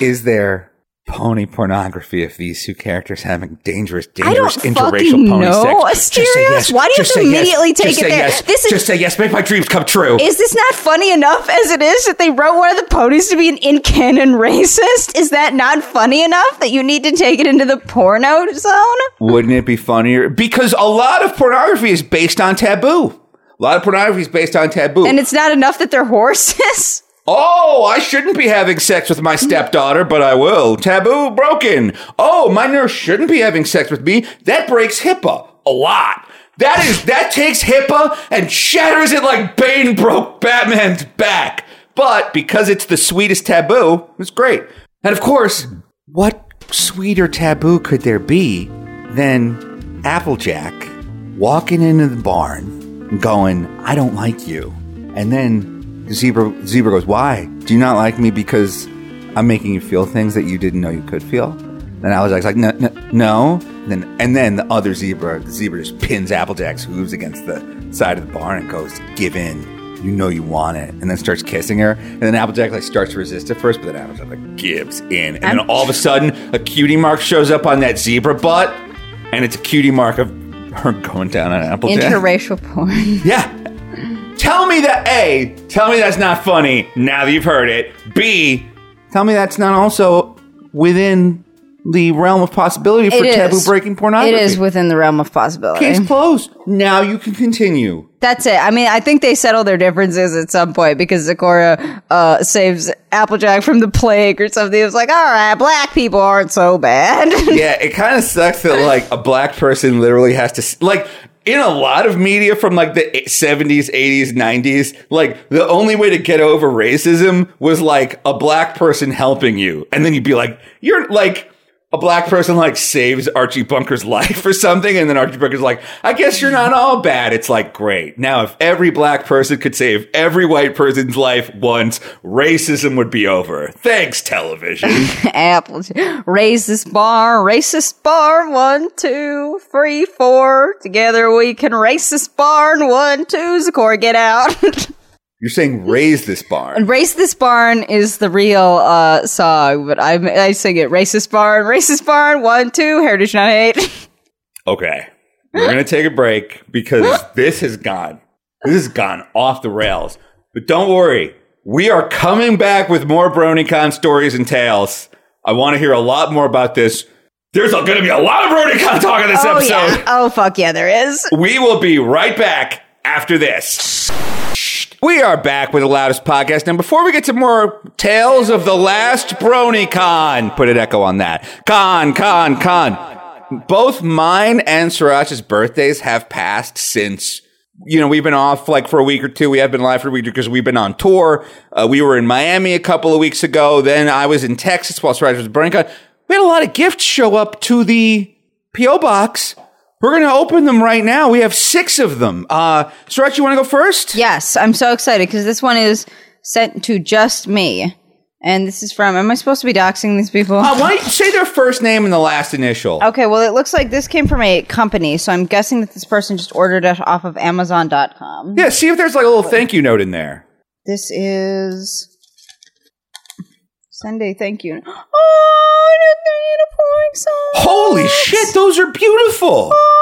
Is there pony pornography of these two characters having dangerous, dangerous interracial pony know. sex? Asterios? Why do you Just have to say yes. immediately take Just it there? Yes. This is- Just say yes. Make my dreams come true. Is this not funny enough as it is that they wrote one of the ponies to be an in canon racist? Is that not funny enough that you need to take it into the porno zone? Wouldn't it be funnier? Because a lot of pornography is based on taboo. A lot of pornography is based on taboo. And it's not enough that they're horses? Oh, I shouldn't be having sex with my stepdaughter, but I will. Taboo broken. Oh, my nurse shouldn't be having sex with me. That breaks HIPAA a lot. That is that takes HIPAA and shatters it like Bane broke Batman's back. But because it's the sweetest taboo, it's great. And of course, what sweeter taboo could there be than Applejack walking into the barn going, I don't like you. And then the zebra zebra goes, Why? Do you not like me because I'm making you feel things that you didn't know you could feel? And I was like, no, no, no. And then, and then the other zebra, the zebra just pins Applejack's hooves against the side of the barn and goes, "Give in, you know you want it." And then starts kissing her. And then Applejack like starts to resist at first, but then Applejack like gives in. And then I'm- all of a sudden, a cutie mark shows up on that zebra butt, and it's a cutie mark of her going down on Applejack. Interracial porn. Yeah. Tell me that A, tell me that's not funny now that you've heard it. B, tell me that's not also within the realm of possibility for It taboo breaking pornography. It is within the realm of possibility. Case closed. Now you can continue. That's it. I mean, I think they settle their differences at some point because Zecora uh, saves Applejack from the plague or something. It was like, all right, black people aren't so bad. (laughs) Yeah, it kind of sucks that like a black person literally has to s- like in a lot of media from like the 70s, 80s, 90s, like the only way to get over racism was like a black person helping you. And then you'd be like, you're like a black person like saves Archie Bunker's (laughs) life or something. And then Archie Bunker's like, I guess you're not all bad. It's like, great. Now, if every black person could save every white person's life once, racism would be over. Thanks, television. (laughs) Applejack. Raise this bar, race this bar. One, two, three, four. Together we can race this barn. One, two, Zecora, get out. (laughs) You're saying raise this barn. And raise This Barn is the real uh, song, but I, I sing it. racist Barn, racist Barn, one, two, Heritage Not Hate. (laughs) Okay. We're going to take a break because (laughs) this has gone. This has gone off the rails. But don't worry. We are coming back with more BronyCon stories and tales. I want to hear a lot more about this. There's going to be a lot of BronyCon talk in this oh, episode. yeah. Oh, fuck yeah, there is. We will be right back after this. We are back with the loudest podcast. And before we get to more tales of the last BronyCon, put an echo on that. Con, con, con. Both mine and Srirach's birthdays have passed since, you know, we've been off like for a week or two. We have been live for a week because we've been on tour. Uh, we were in Miami a couple of weeks ago. Then I was in Texas while Srirach was BronyCon. We had a lot of gifts show up to the P.O. box. We're going to open them right now. We have six of them. Uh, Srirach, you want to go first? Yes, I'm so excited because this one is sent to just me. And this is from, am I supposed to be doxing these people? Uh, why don't you say their first name and the last initial? Okay, well, it looks like this came from a company, so I'm guessing that this person just ordered it off of Amazon.com. Yeah, see if there's like a little thank you note in there. This is. Send a thank you. Oh, I didn't need a pouring song. Holy shit, those are beautiful. Oh,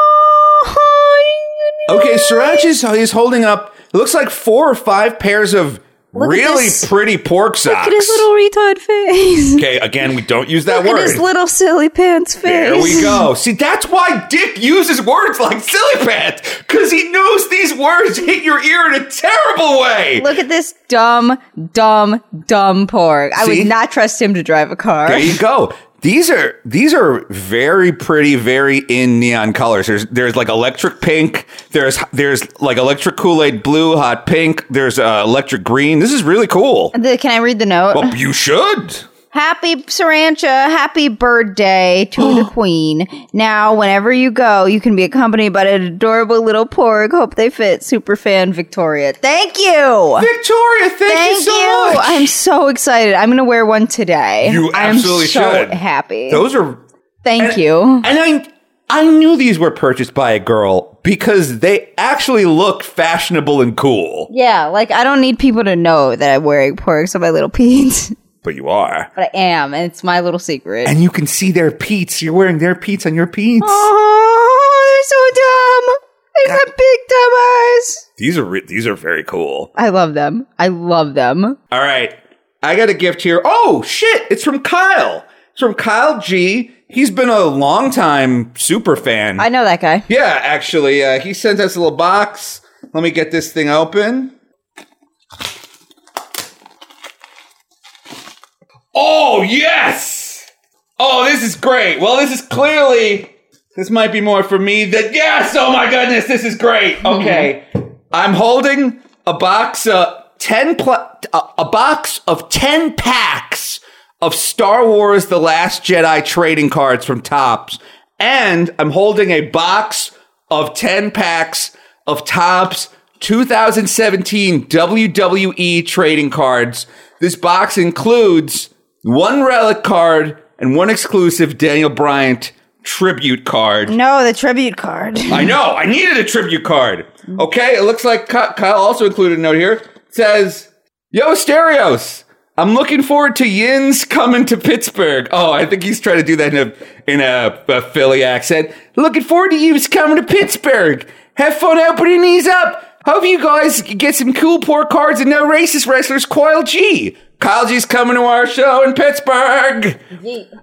Okay, Srirach is, is holding up, it looks like four or five pairs of Look really pretty porg socks. Look at his little retard face. (laughs) okay, again, we don't use that Look word. at his little silly pants face. There we go. (laughs) See, that's why Dick uses words like silly pants, because he knows these words hit your ear in a terrible way. Look at this dumb, dumb, dumb porg. I See? would not trust him to drive a car. There you go. These are these are very pretty, very in neon colors. There's there's like electric pink. There's there's like electric Kool Aid blue, hot pink. There's uh, electric green. This is really cool. The- Can I read the note? Well, you should. Happy Sirancha, happy birthday to the oh. queen. Now, whenever you go, you can be accompanied by an adorable little porg. Hope they fit. Super fan Victoria. Thank you. Victoria, thank, Thank you so you. much. I'm so excited. I'm going to wear one today. You absolutely I'm so should. happy. Those are Thank and- you. And I, I knew these were purchased by a girl because they actually look fashionable and cool. Yeah, like I don't need people to know that I'm wearing porgs on my little (laughs) peats, But you are. but I am, and it's my little secret. And you can see their peats. You're wearing their peats on your peats. oh, they're so dumb. They got big dumb eyes. These are re- these are very cool. I love them. I love them. All right. I got a gift here. Oh shit, it's from Kyle. It's from Kyle G. He's been a long time super fan. I know that guy. Yeah, actually, uh, he sent us a little box. Let me get this thing open. Oh, yes! Oh, this is great. Well, this is clearly. This might be more for me than. Yes! Oh my goodness, this is great. Hmm. Okay. I'm holding a box of 10 pl- a, a box of 10 packs of Star Wars The Last Jedi trading cards from Topps. And I'm holding a box of 10 packs of Topps 2017 WWE trading cards. This box includes one relic card and one exclusive Daniel Bryan tribute card. No, the tribute card. I know. I needed a tribute card. Okay, it looks like Kyle also included a note here. It says, "Yo, Stereos, I'm looking forward to Yins coming to Pittsburgh." Oh, I think he's trying to do that in a in a, a Philly accent. Looking forward to you coming to Pittsburgh. Have fun opening these up. Hope you guys get some cool porg cards and no racist wrestlers. Coil G. Kyle G's coming to our show in Pittsburgh.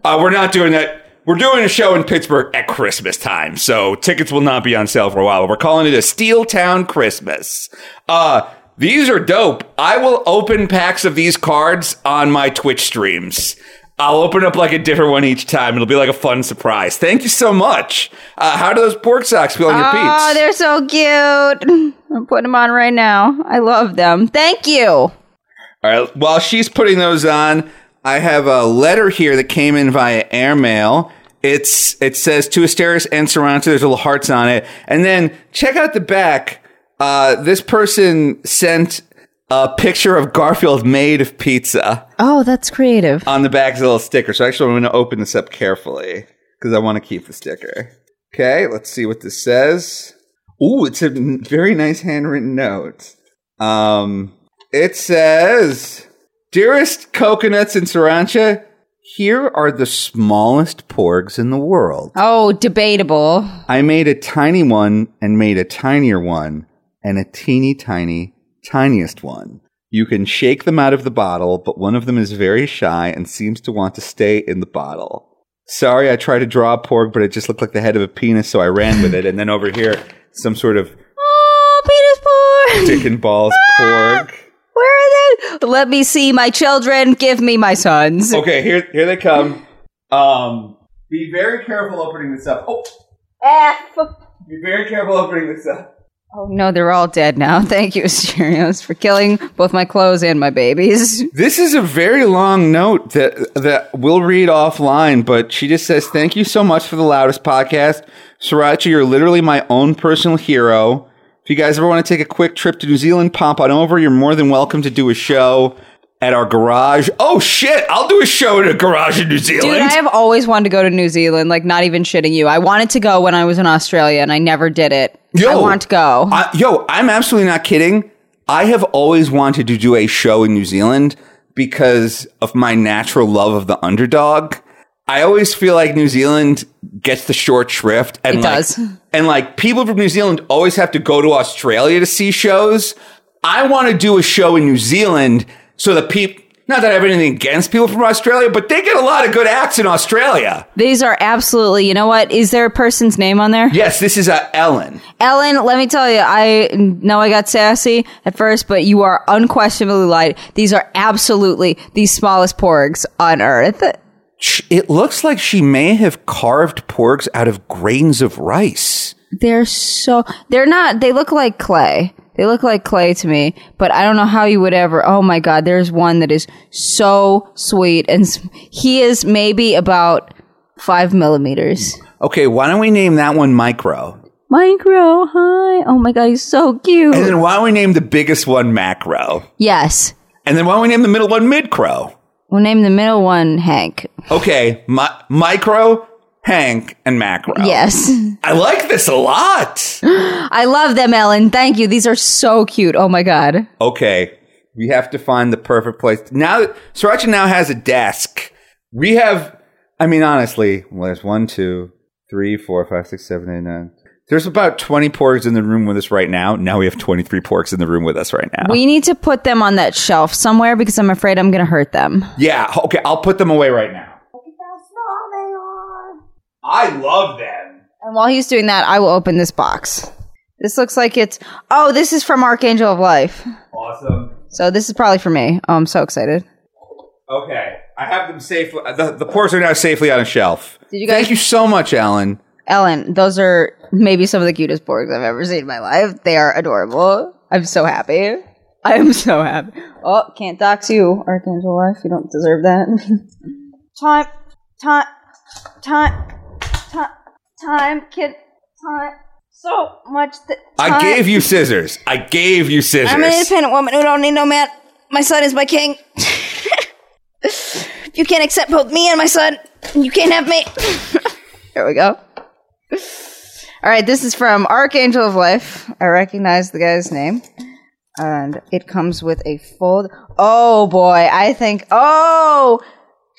Uh, we're not doing that. We're doing a show in Pittsburgh at Christmas time, so tickets will not be on sale for a while. But we're calling it a Steel Town Christmas. Uh, these are dope. I will open packs of these cards on my Twitch streams. I'll open up like a different one each time. It'll be like a fun surprise. Thank you so much. Uh, how do those porg socks feel on your feet? Oh, they're so cute. (laughs) I'm putting them on right now. I love them. Thank you. All right. While she's putting those on, I have a letter here that came in via airmail. It's it says to Asterios and Sirancha. There's little hearts on it, and then check out the back. Uh, this person sent a picture of Garfield made of pizza Oh, that's creative. on the back is a little sticker. So actually, I'm going to open this up carefully because I want to keep the sticker. Okay, let's see what this says. Ooh, it's a very nice handwritten note. Um, it says, "Dearest coconuts and sriracha, here are the smallest porgs in the world. Oh, debatable. I made a tiny one and made a tinier one and a teeny tiny tiniest one. You can shake them out of the bottle, but one of them is very shy and seems to want to stay in the bottle. Sorry, I tried to draw a porg, but it just looked like the head of a penis, so I ran with it. And then over here, some sort of Oh, penis porg. dick and balls porg. Where are they? Let me see my children. Give me my sons. Okay, here here they come. Um, be very careful opening this up. Oh, F. be very careful opening this up. Oh no, they're all dead now. (laughs) Thank you, Asterios, for killing both my clothes and my babies. (laughs) This is a very long note that that we'll read offline, but she just says, "Thank you so much for the loudest podcast, Sriracha. You're literally my own personal hero. If you guys ever want to take a quick trip to New Zealand, pop on over. You're more than welcome to do a show at our garage. Oh shit, I'll do a show in a garage in New Zealand. Dude, I have always wanted to go to New Zealand, like not even shitting you. I wanted to go when I was in Australia and I never did it. Yo. I want to go. I- yo, I'm absolutely not kidding. I have always wanted to do a show in New Zealand because of my natural love of the underdog. I always feel like New Zealand gets the short shrift, and It like, does. (laughs) and like people from New Zealand always have to go to Australia to see shows. I want to do a show in New Zealand so the people. Not that I have anything against people from Australia, but they get a lot of good acts in Australia. These are absolutely, you know what? Is there a person's name on there? Yes, this is uh, Ellen. Ellen, let me tell you, I know I got sassy at first, but you are unquestionably light. These are absolutely the smallest porgs on earth. It looks like she may have carved porgs out of grains of rice. They're so, they're not, they look like clay. They look like clay to me, but I don't know how you would ever. Oh my god, there's one that is so sweet, and he is maybe about five millimeters. Okay, why don't we name that one Micro? Micro, hi. Oh my god, he's so cute. And then why don't we name the biggest one Macro? yes. And then why don't we name the middle one Micro? We'll name the middle one Hank. Okay, mi- Micro, Hank, and Macro. Yes. (laughs) I like this a lot. (gasps) I love them, Ellen. Thank you. These are so cute. Oh my god. Okay, we have to find the perfect place. Now that Sriracha now has a desk, we have, I mean, honestly, well, there's one, two, three, four, five, six, seven, eight, nine. There's about 20 porgs in the room with us right now. Now we have 23 porgs in the room with us right now. We need to put them on that shelf somewhere because I'm afraid I'm going to hurt them. yeah, okay, I'll put them away right now. I love them. And while he's doing that, I will open this box. This looks like it's. Oh, this is from Archangel of Life. Awesome. So this is probably for me. Oh, I'm so excited. Okay, I have them safely. The, the are now safely on a shelf. Did you guys- Thank you so much, Alan. Ellen, those are maybe some of the cutest porgs I've ever seen in my life. They are adorable. I'm so happy. I am so happy. Oh, can't dox you, Archangel of Life. You don't deserve that. (laughs) time, time, time, time, time, kid, time. So much. Th- I gave you scissors. I gave you scissors. I'm an independent woman who don't need no man. My son is my king. if (laughs) you can't accept both me and my son, you can't have me. (laughs) Here we go. All right, this is from Archangel of Life. I recognize the guy's name. And it comes with a fold. Oh boy, I think. Oh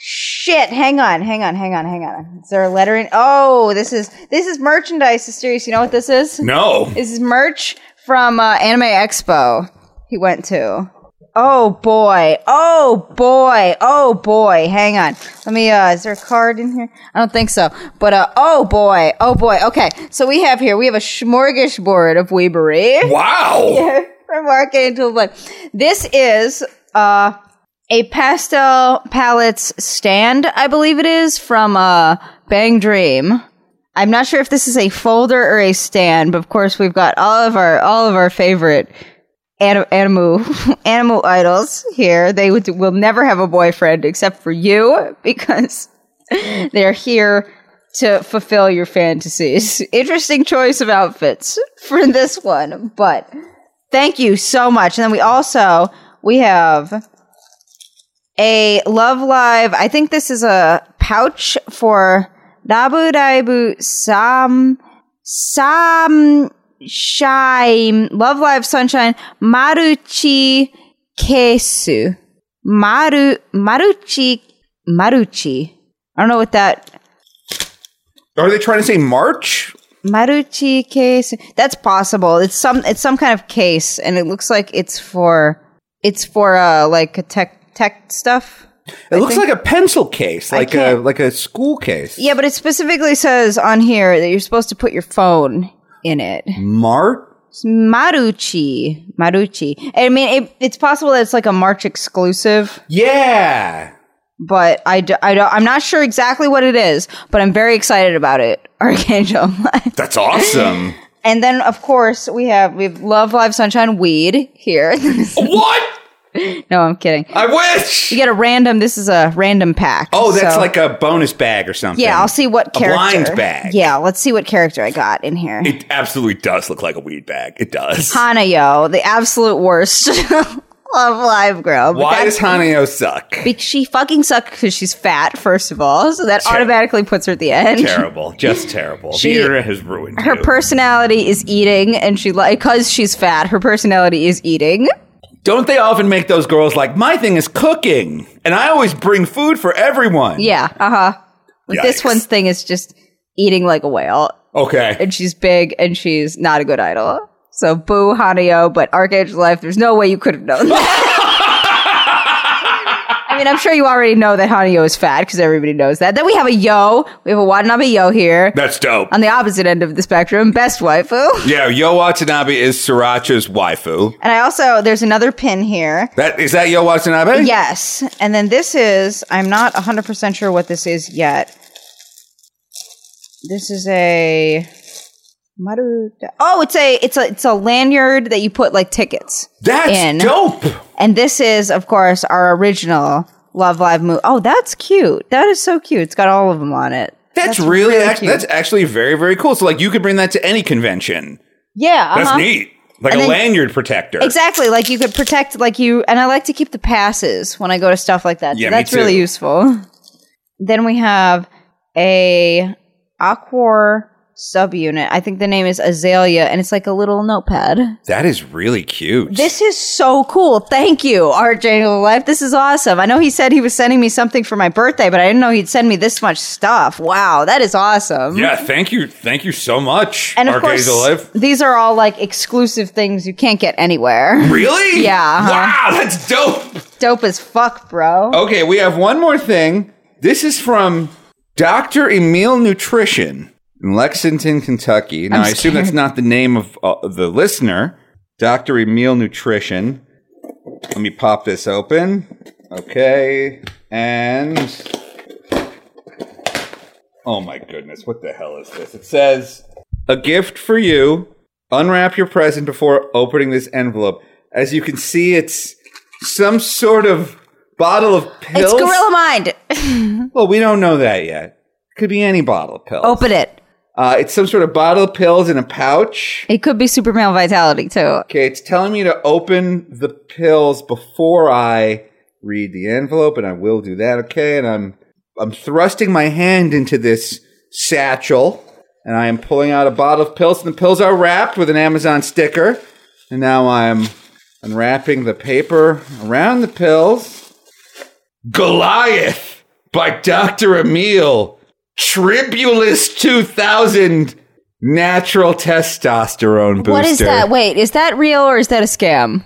shit! Hang on, hang on, hang on, hang on. Is there a lettering? Oh, this is this is merchandise. Mysterious. You know what this is? no. This is merch from uh, Anime Expo he went to. Oh boy. Oh boy. Oh boy. Hang on. Let me uh is there a card in here? I don't think so. But uh oh boy. Oh boy. Okay. So we have here we have a smorgasbord of weebery Wow. (laughs) from Archangel Blood. This is uh a pastel palettes stand, I believe it is, from uh Bang Dream. I'm not sure if this is a folder or a stand, but of course we've got all of our all of our favorite anim- animal (laughs) animal idols here. They would, will never have a boyfriend except for you (laughs) because they're here to fulfill your fantasies. Interesting choice of outfits for this one, but thank you so much. And then we also we have a Love Live. I think this is a pouch for Dabu Daibu Sam Sam Shine Love Live Sunshine Maruchi Kesu Maru Maruchi Maruchi. I don't know what that Are they trying to say March? Maruchi case. That's possible. It's some it's some kind of case and it looks like it's for it's for uh like a tech tech stuff. It looks like a pencil case, like a like a school case. Yeah, but it specifically says on here that you're supposed to put your phone in it. Mart. It's Marucci, Maruchi. I mean, it, it's possible that it's like a March exclusive, Yeah. but I, don't, I'm not sure exactly what it is, but I'm very excited about it. (laughs) Archangel. That's awesome. and then, of course, we have, we have Love Live Sunshine Weed here. (laughs) what? No, I'm kidding. I wish. You get a random, this is a random pack. Oh, that's so- like a bonus bag or something. Yeah, I'll see what A character. blind bag. Yeah, let's see what character I got in here. It absolutely does look like a weed bag. It does. Hanayo, the absolute worst (laughs) of Live girl. But Why does Hanayo suck? Be- she fucking sucks because she's fat, first of all, so that Ter- automatically puts her at the end. terrible. Just terrible. She- the internet has ruined Her you. personality is eating, and she like because she's fat. Her personality is eating. Don't they often make those girls like, my thing is cooking, and I always bring food for everyone? Yeah, uh huh. This one's thing is just eating like a whale, Okay. and she's big, and she's not a good idol. So boo Hanayo, but Archangel Life. There's no way you could have known that. Mean, I'm sure you already know that Hanayo is fat because everybody knows that. Then we have a Yo. We have a Watanabe Yo here. That's dope. on the opposite end of the spectrum, best waifu. yeah, Yo Watanabe is Sriracha's waifu. And I also there's another pin here. That is that Yo Watanabe? Yes. And then this is I'm not 100% sure what this is yet. This is a Maruta. Oh, it's a it's a it's a lanyard that you put like tickets. That's in. dope. And this is, of course, our original Love Live movie. Oh, that's cute. That is so cute. It's got all of them on it. That's, really, really cute. that's actually very very cool. So like you could bring that to any convention. Yeah, That's uh-huh. neat. Like And a then- lanyard protector. Exactly. Like you could protect, like you, and I like to keep the passes when I go to stuff like that. So Yeah, me that's really useful. Then we have a Aqours subunit. I think the name is Azalea, and it's like a little notepad. That is really cute. This is so cool. Thank you, Archangel Life. This is awesome. I know he said he was sending me something for my birthday, but I didn't know he'd send me this much stuff. Wow, that is awesome. yeah, thank you, thank you so much. And of Arcades course, Alive. these are all like exclusive things you can't get anywhere. Really? (laughs) Yeah, uh-huh. Wow, that's dope. Dope as fuck, bro. Okay, we have one more thing. This is from Dr. Emil Nutrition in Lexington, Kentucky. Now, I'm I assume that's not the name of uh, the listener. Dr. Emil Nutrition. Let me pop this open. Okay, and. Oh my goodness, what the hell is this? It says, A gift for you. Unwrap your present before opening this envelope. As you can see, it's some sort of bottle of pills. It's Gorilla Mind. Well, we don't know that yet. Could be any bottle of pills. Open it. Uh, it's some sort of bottle of pills in a pouch. It could be super male vitality too. Okay, it's telling me to open the pills before I read the envelope, and I will do that. Okay, and I'm I'm thrusting my hand into this satchel, and I am pulling out a bottle of pills, and the pills are wrapped with an Amazon sticker. And now I'm unwrapping the paper around the pills. Goliath by Dr. Emil. Tribulus 2000 natural testosterone booster. What is that? Wait, is that real or is that a scam?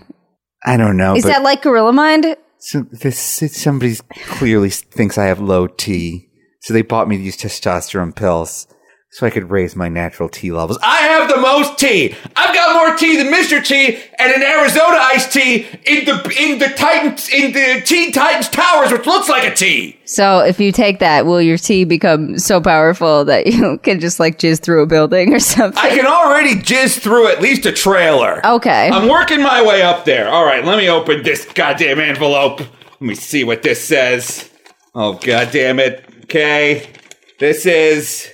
I don't know. Is that like Gorilla Mind? so this somebody clearly thinks I have low T, so they bought me these testosterone pills so I could raise my natural T levels. I have the most T. I've got more T than Mr. T and an Arizona iced tea in the in the Titans in the Teen Titans Towers, which looks like a T. So if you take that, will your tea become so powerful that you (laughs) can just like jizz through a building or something? I can already jizz through at least a trailer. okay. I'm working my way up there. All right, let me open this goddamn envelope. Let me see what this says. Oh, goddamn it. Okay. This is.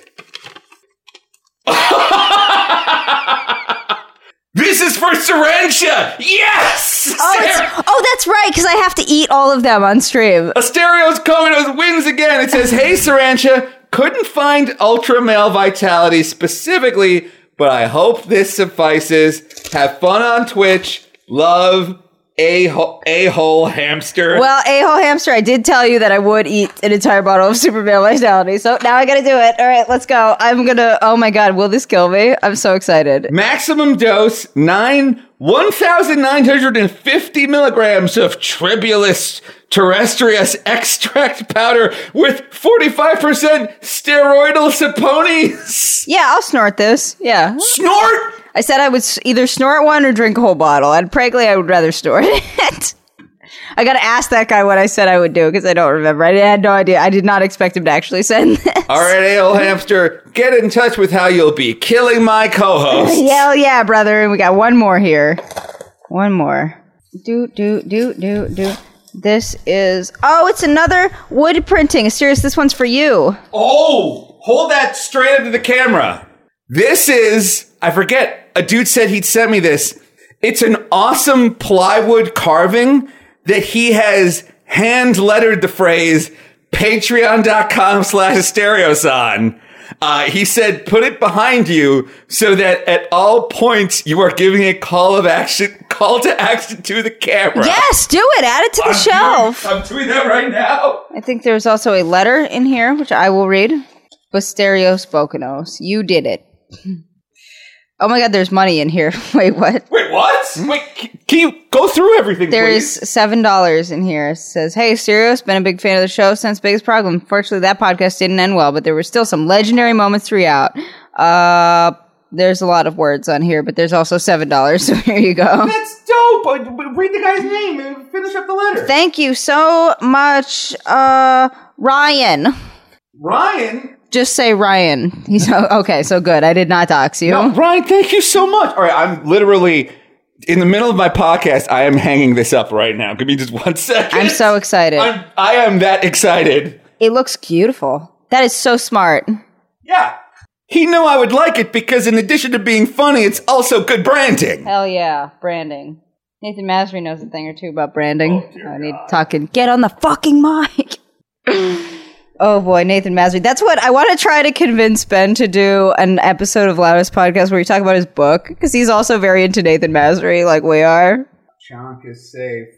This is for Sirancha! Yes! oh, oh, that's right, because I have to eat all of them on stream. Asterios Kokkinos wins again. It says, Hey, Sirancha, couldn't find Ultra Male Vitality specifically, but I hope this suffices. Have fun on Twitch. Love, a hole hamster. Well, a hole hamster, I did tell you that I would eat an entire bottle of super male vitality, so now I gotta do it. All right, let's go. I'm gonna. Oh my god, will this kill me? I'm so excited. Maximum dose nine one thousand nine hundred and fifty milligrams of Tribulus terrestris extract powder with forty five percent steroidal saponins. Yeah, I'll snort this. Yeah. Snort. I said I would either snort one or drink a whole bottle. And frankly, I would rather snort (laughs) it. I gotta ask that guy what I said I would do because I don't remember. I had no idea. I did not expect him to actually send (laughs) this. All right, ale hamster, get in touch with how you'll be killing my co-host. (laughs) Hell yeah, brother. And we got one more here. One more. Do, do, do, do, do. This is. Oh, it's another wood printing. Serious, this one's for you. Oh, hold that straight into the camera. This is, I forget, a dude said he'd sent me this. It's an awesome plywood carving that he has hand lettered the phrase patreon.com slash asterios on. Uh, he said, put it behind you so that at all points you are giving a call of action, call to action to the camera. Yes, do it. Add it to the I'm shelf. Doing, I'm doing that right now. I think there's also a letter in here, which I will read. Basterios Bokanos. You did it. (laughs) Oh my god, there's money in here. (laughs) Wait, what? Wait, what? Wait, can you go through everything, There please? is seven dollars in here. It says, "Hey, Sirius, been a big fan of the show since Biggest Problem. Fortunately, that podcast didn't end well, but there were still some legendary moments throughout. Uh, there's a lot of words on here, but there's also seven dollars. (laughs) So here you go. That's dope. Uh, Read the guy's name and finish up the letter. Thank you so much, uh, Ryan. Ryan. Just say Ryan. He's (laughs) okay. So good. I did not dox you. No, Ryan, thank you so much. All right, I'm literally in the middle of my podcast. I am hanging this up right now. Give me just one second. I'm so excited. I'm, I am that excited. it looks beautiful. That is so smart. Yeah. He knew I would like it because, in addition to being funny, it's also good branding. Hell yeah, branding. Nathan Masry knows a thing or two about branding. Oh, I need talking. Get on the fucking mic. (laughs) oh boy, Nathan Masry. That's what I want to try to convince Ben to do an episode of Loudest Podcast where we talk about his book because he's also very into Nathan Masry, like we are. Chonk is safe.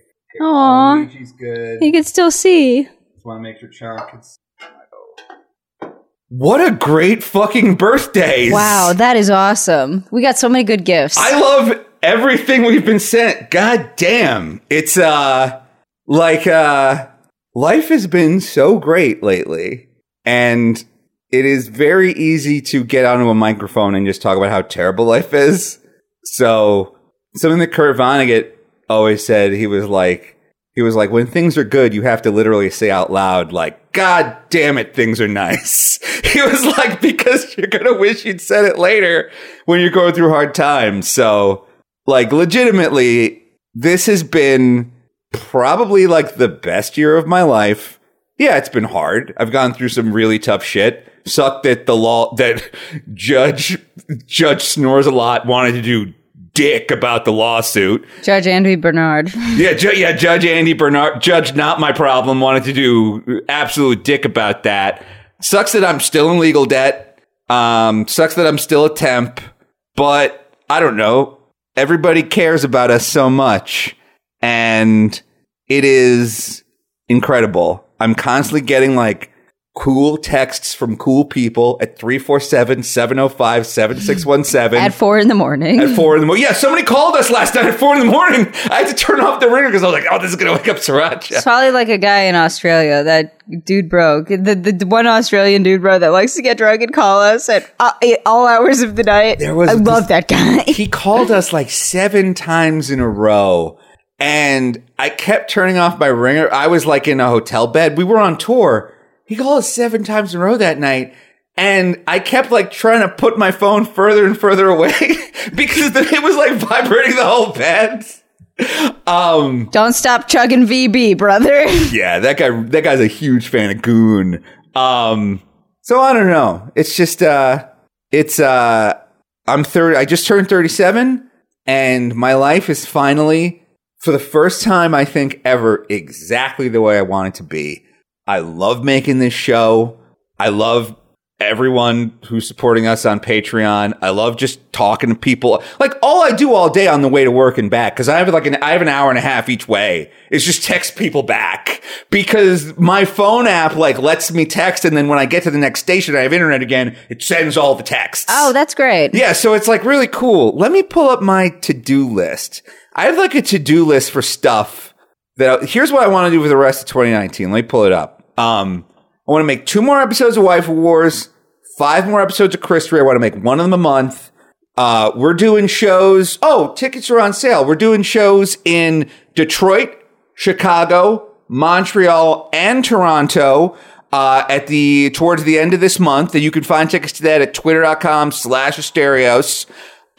Aw. Luigi's good. He can still see. Just want to make sure Chonk is. What a great fucking birthday! Wow, that is awesome. We got so many good gifts. I love everything we've been sent. God damn. It's uh like uh life has been so great lately. And it is very easy to get onto a microphone and just talk about how terrible life is. So something that Kurt Vonnegut always said, he was like he was like, when things are good, you have to literally say out loud, like, God damn it, things are nice. (laughs) He was like, because you're going to wish you'd said it later when you're going through hard times. So, like, legitimately, this has been probably like the best year of my life. Yeah, it's been hard. I've gone through some really tough shit. Sucked that the law, that Judge, Judge Snores a lot wanted to do dick about the lawsuit. Judge Andy Bernard. (laughs) Yeah, ju- yeah, Judge Andy Bernard, Judge Not My Problem wanted to do absolute dick about that. Sucks that I'm still in legal debt. Um, sucks that I'm still a temp, but I don't know. Everybody cares about us so much, and it is incredible. I'm constantly getting like cool texts from cool people at 347 705 7617 At four in the morning. at four in the morning. Yeah, somebody called us last night at four in the morning. I had to turn off the ringer because I was like, oh, this is going to wake up Sriracha. It's probably like a guy in Australia, that dude bro, the, the, the one Australian dude bro that likes to get drunk and call us at uh, all hours of the night. There was I this- love that guy. He called us like seven times in a row. And I kept turning off my ringer. I was like in a hotel bed. We were on tour. He called us seven times in a row that night. And I kept like trying to put my phone further and further away (laughs) because it was like vibrating the whole bed. Um, Don't stop chugging VB, brother. (laughs) Yeah, that guy that guy's a huge fan of Goon. Um so I don't know. It's just uh it's uh I'm 30 I just turned 37 and my life is finally for the first time I think ever exactly the way I want it to be. I love making this show. I love everyone who's supporting us on Patreon. I love just talking to people. Like all I do all day on the way to work and back, because I have like an I have an hour and a half each way, is just text people back. Because my phone app like lets me text, and then when I get to the next station, I have internet again. It sends all the texts. Oh, that's great. Yeah, so it's like really cool. Let me pull up my to-do list. I have like a to-do list for stuff that here's what I want to do for the rest of 2019. Let me pull it up. Um, I want to make two more episodes of Wife Wars, five more episodes of Christry. I want to make one of them a month. Uh, we're doing shows. Oh, tickets are on sale. We're doing shows in Detroit, Chicago, Montreal, and Toronto. Uh, at the towards the end of this month, and you can find tickets to that at twitter.com slash Asterios.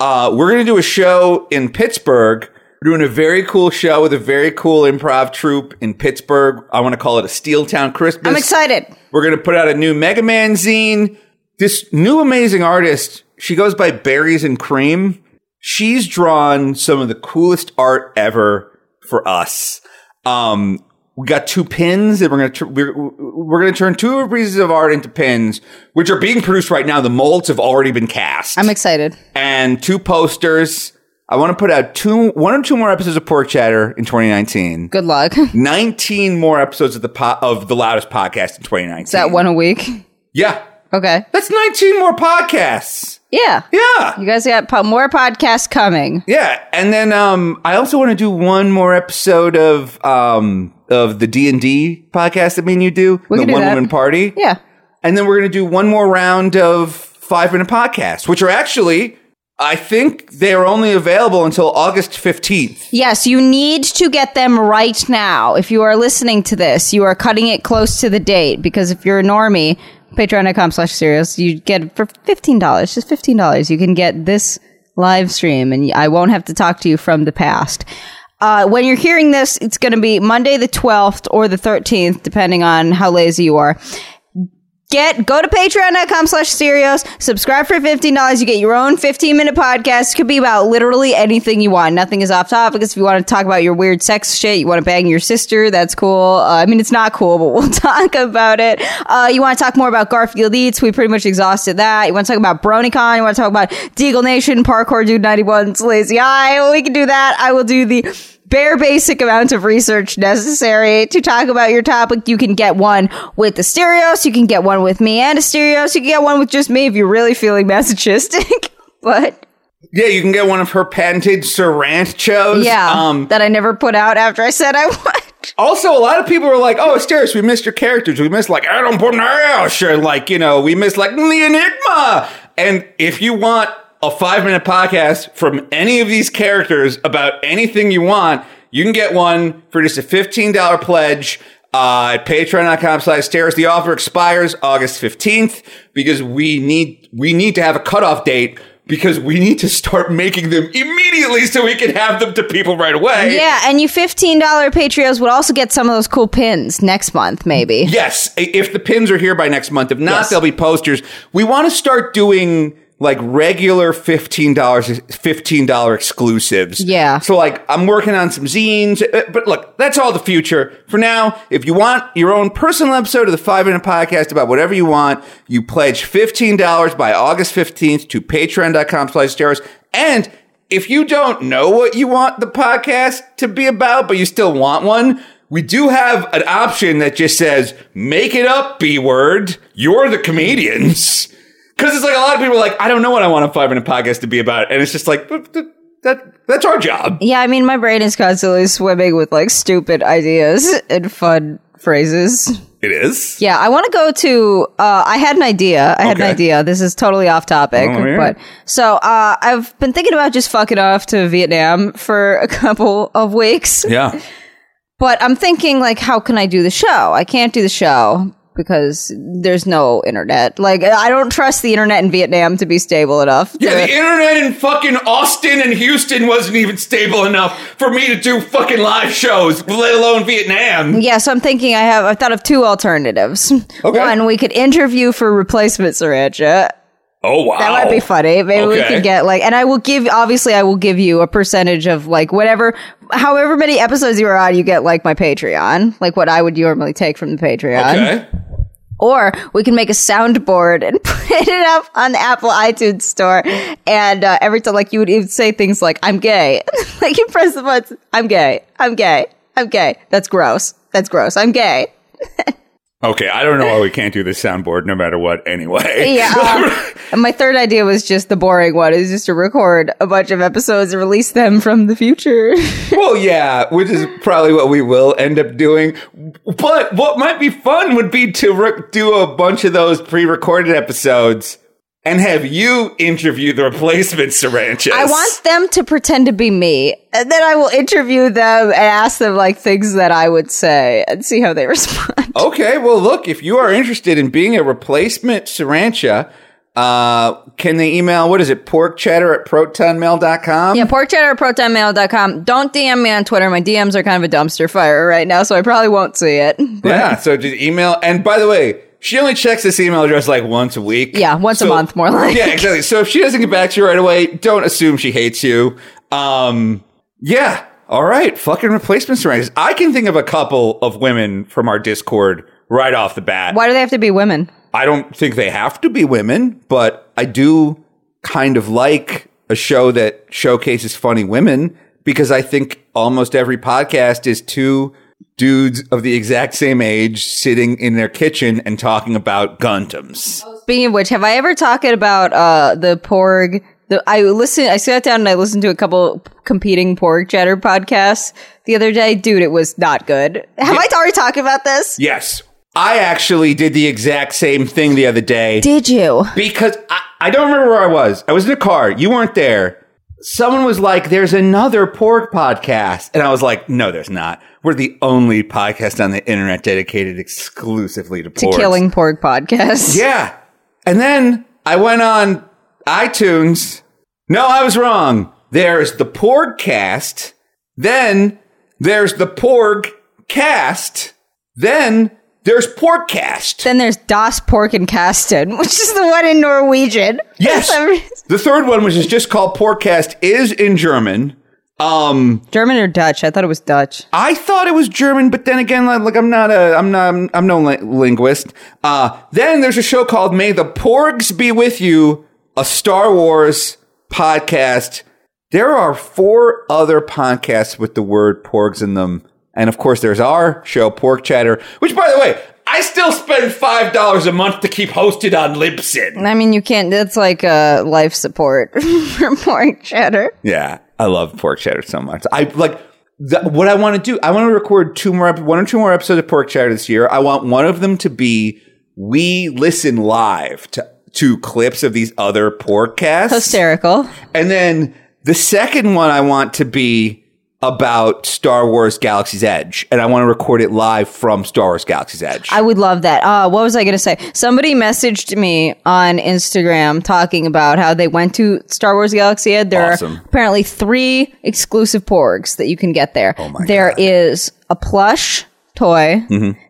Uh, we're going to do a show in Pittsburgh. We're doing a very cool show with a very cool improv troupe in Pittsburgh. I want to call it a Steel Town Christmas. I'm excited. We're going to put out a new Mega Man zine. This new amazing artist, she goes by Berries and Cream. She's drawn some of the coolest art ever for us. Um, we got two pins and we're going to, tr- we're, we're going to turn two pieces of art into pins, which are being produced right now. The molds have already been cast I'm excited. and two posters. I want to put out two, one or two more episodes of Porg Chatter in 2019. Good luck. (laughs) 19 more episodes of the po- of the loudest podcast in 2019. Is that one a week? Yeah. Okay. That's 19 more podcasts. Yeah. Yeah. You guys got po- more podcasts coming. Yeah. And then um I also want to do one more episode of um of the D&D podcast that me and you do, We the can do one that. woman party. Yeah. And then we're going to do one more round of 5 minute podcasts, which are actually I think they're only available until August 15th. Yes, you need to get them right now. If you are listening to this, you are cutting it close to the date because if you're a normie, patreon.com slash asterios. You get for $15, just $15, you can get this live stream and I won't have to talk to you from the past. Uh, when you're hearing this, it's going to be Monday the 12th or the 13th, depending on how lazy you are. Get go to patreon.com slash asterios, subscribe for $15. You get your own 15 minute podcast. It could be about literally anything you want. Nothing is off topic. If you want to talk about your weird sex shit, you want to bang your sister, that's cool. Uh, I mean, it's not cool, but (laughs) we'll talk about it. Uh, you want to talk more about Garfield Eats? We pretty much exhausted that. You want to talk about BronyCon? You want to talk about Deagle Nation, Parkour Dude 91's Lazy Eye? We can do that. I will do the bare basic amount of research necessary to talk about your topic. You can get one with the stereos. You can get one with me and a stereos. You can get one with just me if you're really feeling (laughs) masochistic. but Yeah, you can get one of her patented Saranchos. yeah, Um, that I never put out after I said I (laughs) would. also, a lot of people are like, "Oh, Asterios, we missed your characters. We missed like Adam Pornash, or like you know, we missed like the Enigma." And if you want a five-minute podcast from any of these characters about anything you want, you can get one for just a fifteen dollar pledge. Uh, at patreon.com slash stairs. The offer expires August 15th because we need, we need to have a cutoff date because we need to start making them immediately so we can have them to people right away. Yeah, and you $15 Patreons would also get some of those cool pins next month, maybe. Yes, if the pins are here by next month. If not, Yes. there'll be posters. We want to start doing like regular fifteen dollars, fifteen dollar exclusives. Yeah. So like, I'm working on some zines, uh, but look, that's all the future. For now, if you want your own personal episode of the Five Minute Podcast about whatever you want, you pledge fifteen dollars by August fifteenth to Patreon.com/slash stars. And if you don't know what you want the podcast to be about, but you still want one, we do have an option that just says, make it up, B word. You're the comedians. Cause it's like a lot of people are like, I don't know what I want a five minute podcast to be about. And it's just like, that, that's our job. Yeah, I mean, my brain is constantly swimming with like stupid ideas and fun phrases. It is. Yeah, I want to go to. Uh, I had an idea. I had an idea. This is totally off topic, Oh, yeah. but so uh, I've been thinking about just fucking off to Vietnam for a (laughs) couple of weeks. Yeah. But I'm thinking, like, how can I do the show? I can't do the show because there's no internet. Like, I don't trust the internet in Vietnam to be stable enough. Yeah, the internet in fucking Austin and Houston wasn't even stable enough for me to do fucking live shows, let alone Vietnam. Yeah, so I'm thinking I have I thought of two alternatives. Okay. One, we could interview for replacement Sriracha. Oh wow. That might be funny. Maybe we Okay. could get like, and I will give, obviously, I will give you a percentage of like whatever, however many episodes you are on, you get like my Patreon, like what I would normally take from the Patreon. Okay. Or we can make a soundboard and (laughs) put it up on the Apple iTunes store. And uh, every time, like, you would even say things like, I'm gay. (laughs) like, you press the button, I'm gay, I'm gay, I'm gay. That's gross. That's gross. I'm gay. (laughs) Okay, I don't know why we can't do this soundboard no matter what anyway. (laughs) Yeah. Uh, and (laughs) my third idea was just the boring one is just to record a bunch of episodes and release them from the future. (laughs) well, yeah, which is probably what we will end up doing. But what might be fun would be to re- do a bunch of those pre-recorded episodes and have you interview the replacement Siranchas. I want them to pretend to be me, and then I will interview them and ask them like things that I would say and see how they (laughs) respond. Okay, well, look, if you are interested in being a replacement Sarancha, uh, can they email, what is it, porkcheddar at protonmail.com? Yeah, porkcheddar at protonmail.com. Don't DM me on Twitter. My DMs are kind of a dumpster fire right now, so I probably won't see it. (laughs) Yeah, so just email. And by the way, she only checks this email address like once a week. Yeah, once a month, more like. Yeah, exactly. So if she doesn't get back to you right away, don't assume she hates you. Um, yeah. All right. Fucking replacement Siranchas. I can think of a couple of women from our Discord right off the bat. Why do they have to be women? I don't think they have to be women, but I do kind of like a show that showcases funny women because I think almost every podcast is two dudes of the exact same age sitting in their kitchen and talking about Gundams. Speaking of which, have I ever talked about uh, the Porg? The, I listened. I sat down and I listened to a couple competing Porg Chatter podcasts the other day. Dude, it was not good. Have I already talked about this? Yes. I actually did the exact same thing the other day Did you? because I, I don't remember where I was. I was in a car. You weren't there. Someone was like, there's another pork podcast. And I was like, no, there's not. We're the only podcast on the internet dedicated exclusively to, To. Killing Pork podcast. (laughs) Yeah. And then I went on iTunes. No, I was wrong. There's the Porgcast. Then there's the Porg Cast. Then there's Porkcast. Then there's Das Pork and Kasten, (laughs) which is the one in Norwegian. Yes. For some reason. The third one, which is just called Porkcast, is in German. Um, German or Dutch? I thought it was Dutch. I thought it was German, but then again, like, like, I'm not a, I'm not, I'm, I'm no li- linguist. Uh, then there's a show called May the Porgs Be With You, a Star Wars podcast. There are four other podcasts with the word porgs in them. And of course, there's our show, Porg Chatter, which by the way, I still spend $5 a month to keep hosted on Libsyn. I mean, you can't. That's like uh, life support (laughs) for pork cheddar. Yeah, I love pork cheddar so much. I like the, what I want to do. I want to record two more, one or two more episodes of pork cheddar this year. I want one of them to be we listen live to to clips of these other podcasts, Hysterical. and then the second one I want to be about Star Wars Galaxy's Edge, and I want to record it live from Star Wars Galaxy's Edge. I would love that. Uh, what was I going to say? Somebody messaged me on Instagram talking about how they went to Star Wars Galaxy Ed. There Awesome. are apparently three exclusive porgs that you can get there. Oh my There God. Is a plush toy.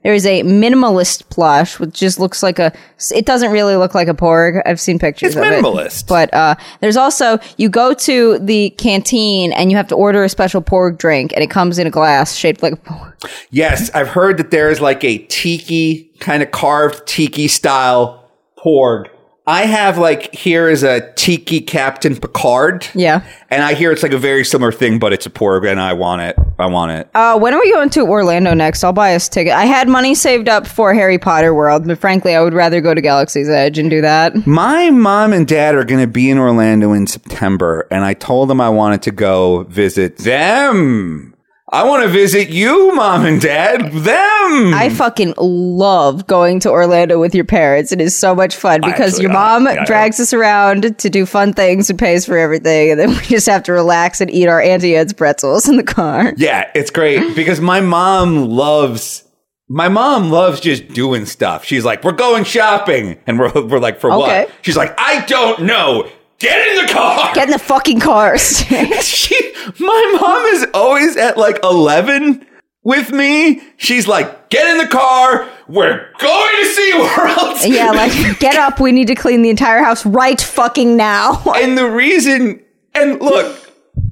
There is a minimalist plush, which just looks like a. It doesn't really look like a porg. I've seen pictures It's of it. minimalist. But uh, there's also you go to the canteen and you have to order a special porg drink, and it comes in a glass shaped like a porg. Yes, I've heard that there is like a tiki kind of carved tiki style porg. I have like here is a tiki Captain Picard. Yeah. And I hear it's like a very similar thing, but it's a porg and I want it. I want it. Uh, when are we going to Orlando next? I'll buy us a ticket. I had money saved up for Harry Potter World, but frankly, I would rather go to Galaxy's Edge and do that. My mom and dad are going to be in Orlando in September, and I told them I wanted to go visit them. I want to visit you, mom and dad. Them. I fucking love going to Orlando with your parents. It is so much fun because Actually, your I- mom yeah, I- drags us around to do fun things and pays for everything, and then we just have to relax and eat our Auntie Anne's pretzels in the car. Yeah, it's great because my mom loves my mom loves just doing stuff. She's like, "We're going shopping," and we're we're like, "For Okay. what?" She's like, "I don't know. Get in the car." Get in the fucking cars. (laughs) she, my mom is always at like eleven with me. She's like, "Get in the car. We're going to see (laughs) World." yeah, like get up. We need to clean the entire house right fucking now. (laughs) And the reason, and look,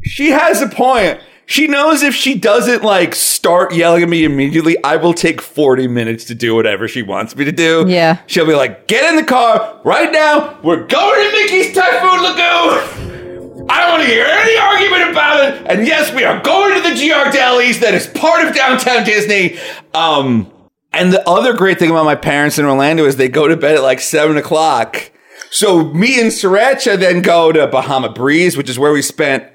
she has a point. She knows if she doesn't like start yelling at me immediately, I will take 40 minutes to do whatever she wants me to do. Yeah. She'll be like, get in the car right now. We're going to Mickey's Typhoon Lagoon. I don't want to hear any argument about it. And yes, we are going to the Ghirardelli's that is part of downtown Disney. Um, and the other great thing about my parents in Orlando is they go to bed at like seven o'clock. So me and Sirancha then go to Bahama Breeze, which is where we spent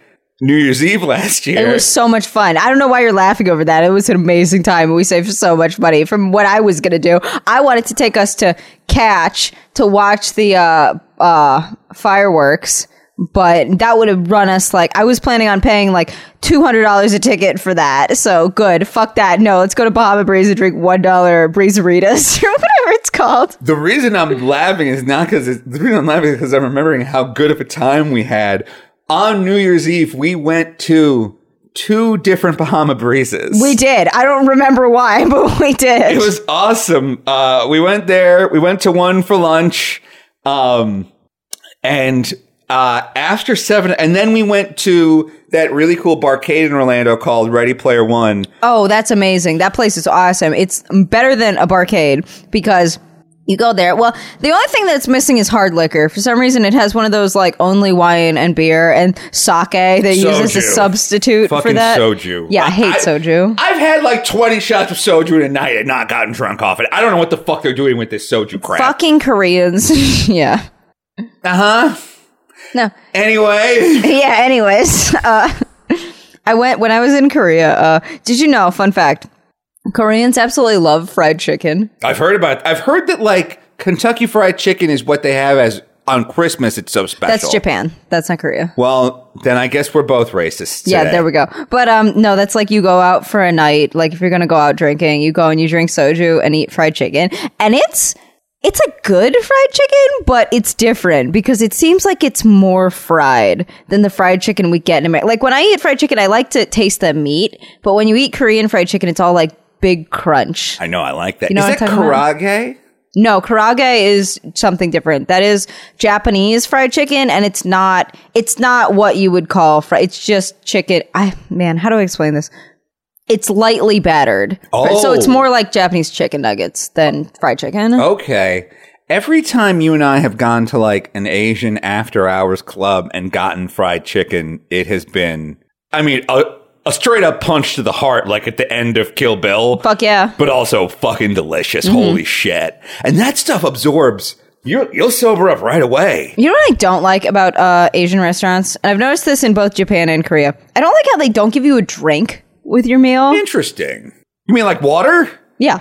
New Year's Eve last year. It was so much fun. I don't know why you're laughing over that. It was an amazing time. We saved so much money from what I was going to do. I wanted to take us to Catch to watch the uh, uh, fireworks, but that would have run us like I was planning on paying like two hundred dollars a ticket for that. So good. Fuck that. No, let's go to Bahama Breeze and drink one dollar breezeritas (laughs) or whatever it's called. the reason I'm laughing is not because the reason I'm laughing is because I'm remembering how good of a time we had on New Year's Eve. We went to two different Bahama Breezes. We did. I don't remember why, (laughs) but we did. It was awesome. Uh, we went there. We went to one for lunch, um, and uh, after seven, and then we went to that really cool barcade in Orlando called Ready Player One. Oh, that's amazing. That place is awesome. It's better than a barcade because you go there. Well, the only thing that's missing is hard liquor. For some reason, it has one of those like only wine and beer and sake they use as a Soju. substitute for Fucking that. soju. Yeah, I hate soju. I've had like 20 shots of soju in a night and not gotten drunk off it. I don't know what the fuck they're doing with this soju crap. Fucking Koreans. (laughs) yeah. Uh huh. No. Anyway, (laughs) Yeah. Anyways, uh, (laughs) I went when I was in Korea. Uh, did you know? Fun fact: Koreans absolutely love fried chicken. I've heard about. I've heard that like Kentucky Fried Chicken is what they have as on Christmas it's so special. That's Japan. That's not Korea. Well, then I guess we're both racist. Yeah, today. there we go. But um, no, that's like you go out for a night. Like if you're gonna go out drinking, you go and you drink soju and eat fried chicken, and it's it's a good fried chicken, but it's different because it seems like it's more fried than the fried chicken we get in America. Like when I eat fried chicken, I like to taste the meat, but when you eat Korean fried chicken, it's all like big crunch. I know, I like that. You know Is what that I'm talking karaage? No, karaage is something different. That is Japanese fried chicken, and it's not. It's not what you would call fried. It's just chicken. I man, how do I explain this? It's lightly battered, so it's Oh. more like Japanese chicken nuggets than fried chicken. Okay. Every time you and I have gone to like an Asian after hours club and gotten fried chicken, it has been, I mean, a, a straight up punch to the heart, like at the end of Kill Bill, Fuck yeah! but also fucking delicious. Mm-hmm. Holy shit. And that stuff absorbs. You'll, you'll sober up right away. You know what I don't like about uh, Asian restaurants, and I've noticed this in both Japan and Korea. I don't like how they don't give you a drink with your meal. Interesting. You mean like water? Yeah.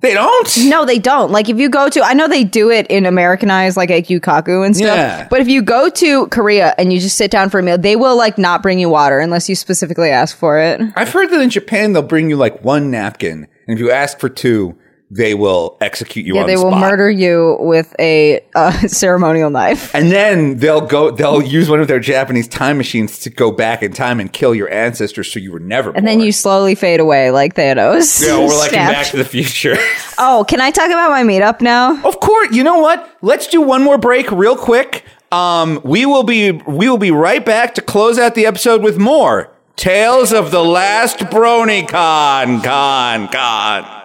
They don't? No, they don't. Like if you go to, I know they do it in Americanized, like at Gyu-Kaku and stuff. Yeah. But if you go to Korea and you just sit down for a meal, they will like not bring you water unless you specifically ask for it. I've heard that in Japan they'll bring you like one napkin, and if you ask for two, they will execute you Yeah, they the will murder you with a uh, (laughs) ceremonial knife. And then they'll go. They'll use one of their Japanese time machines to go back in time and kill your ancestors, so you were never. And then you slowly fade away like Thanos. Yeah, we're like. Back to the Future. (laughs) Oh, can I talk about my meetup now? of course, you know what? Let's do one more break, real quick. Um, we will be we will be right back to close out the episode with more tales of the last BronyCon. Con con.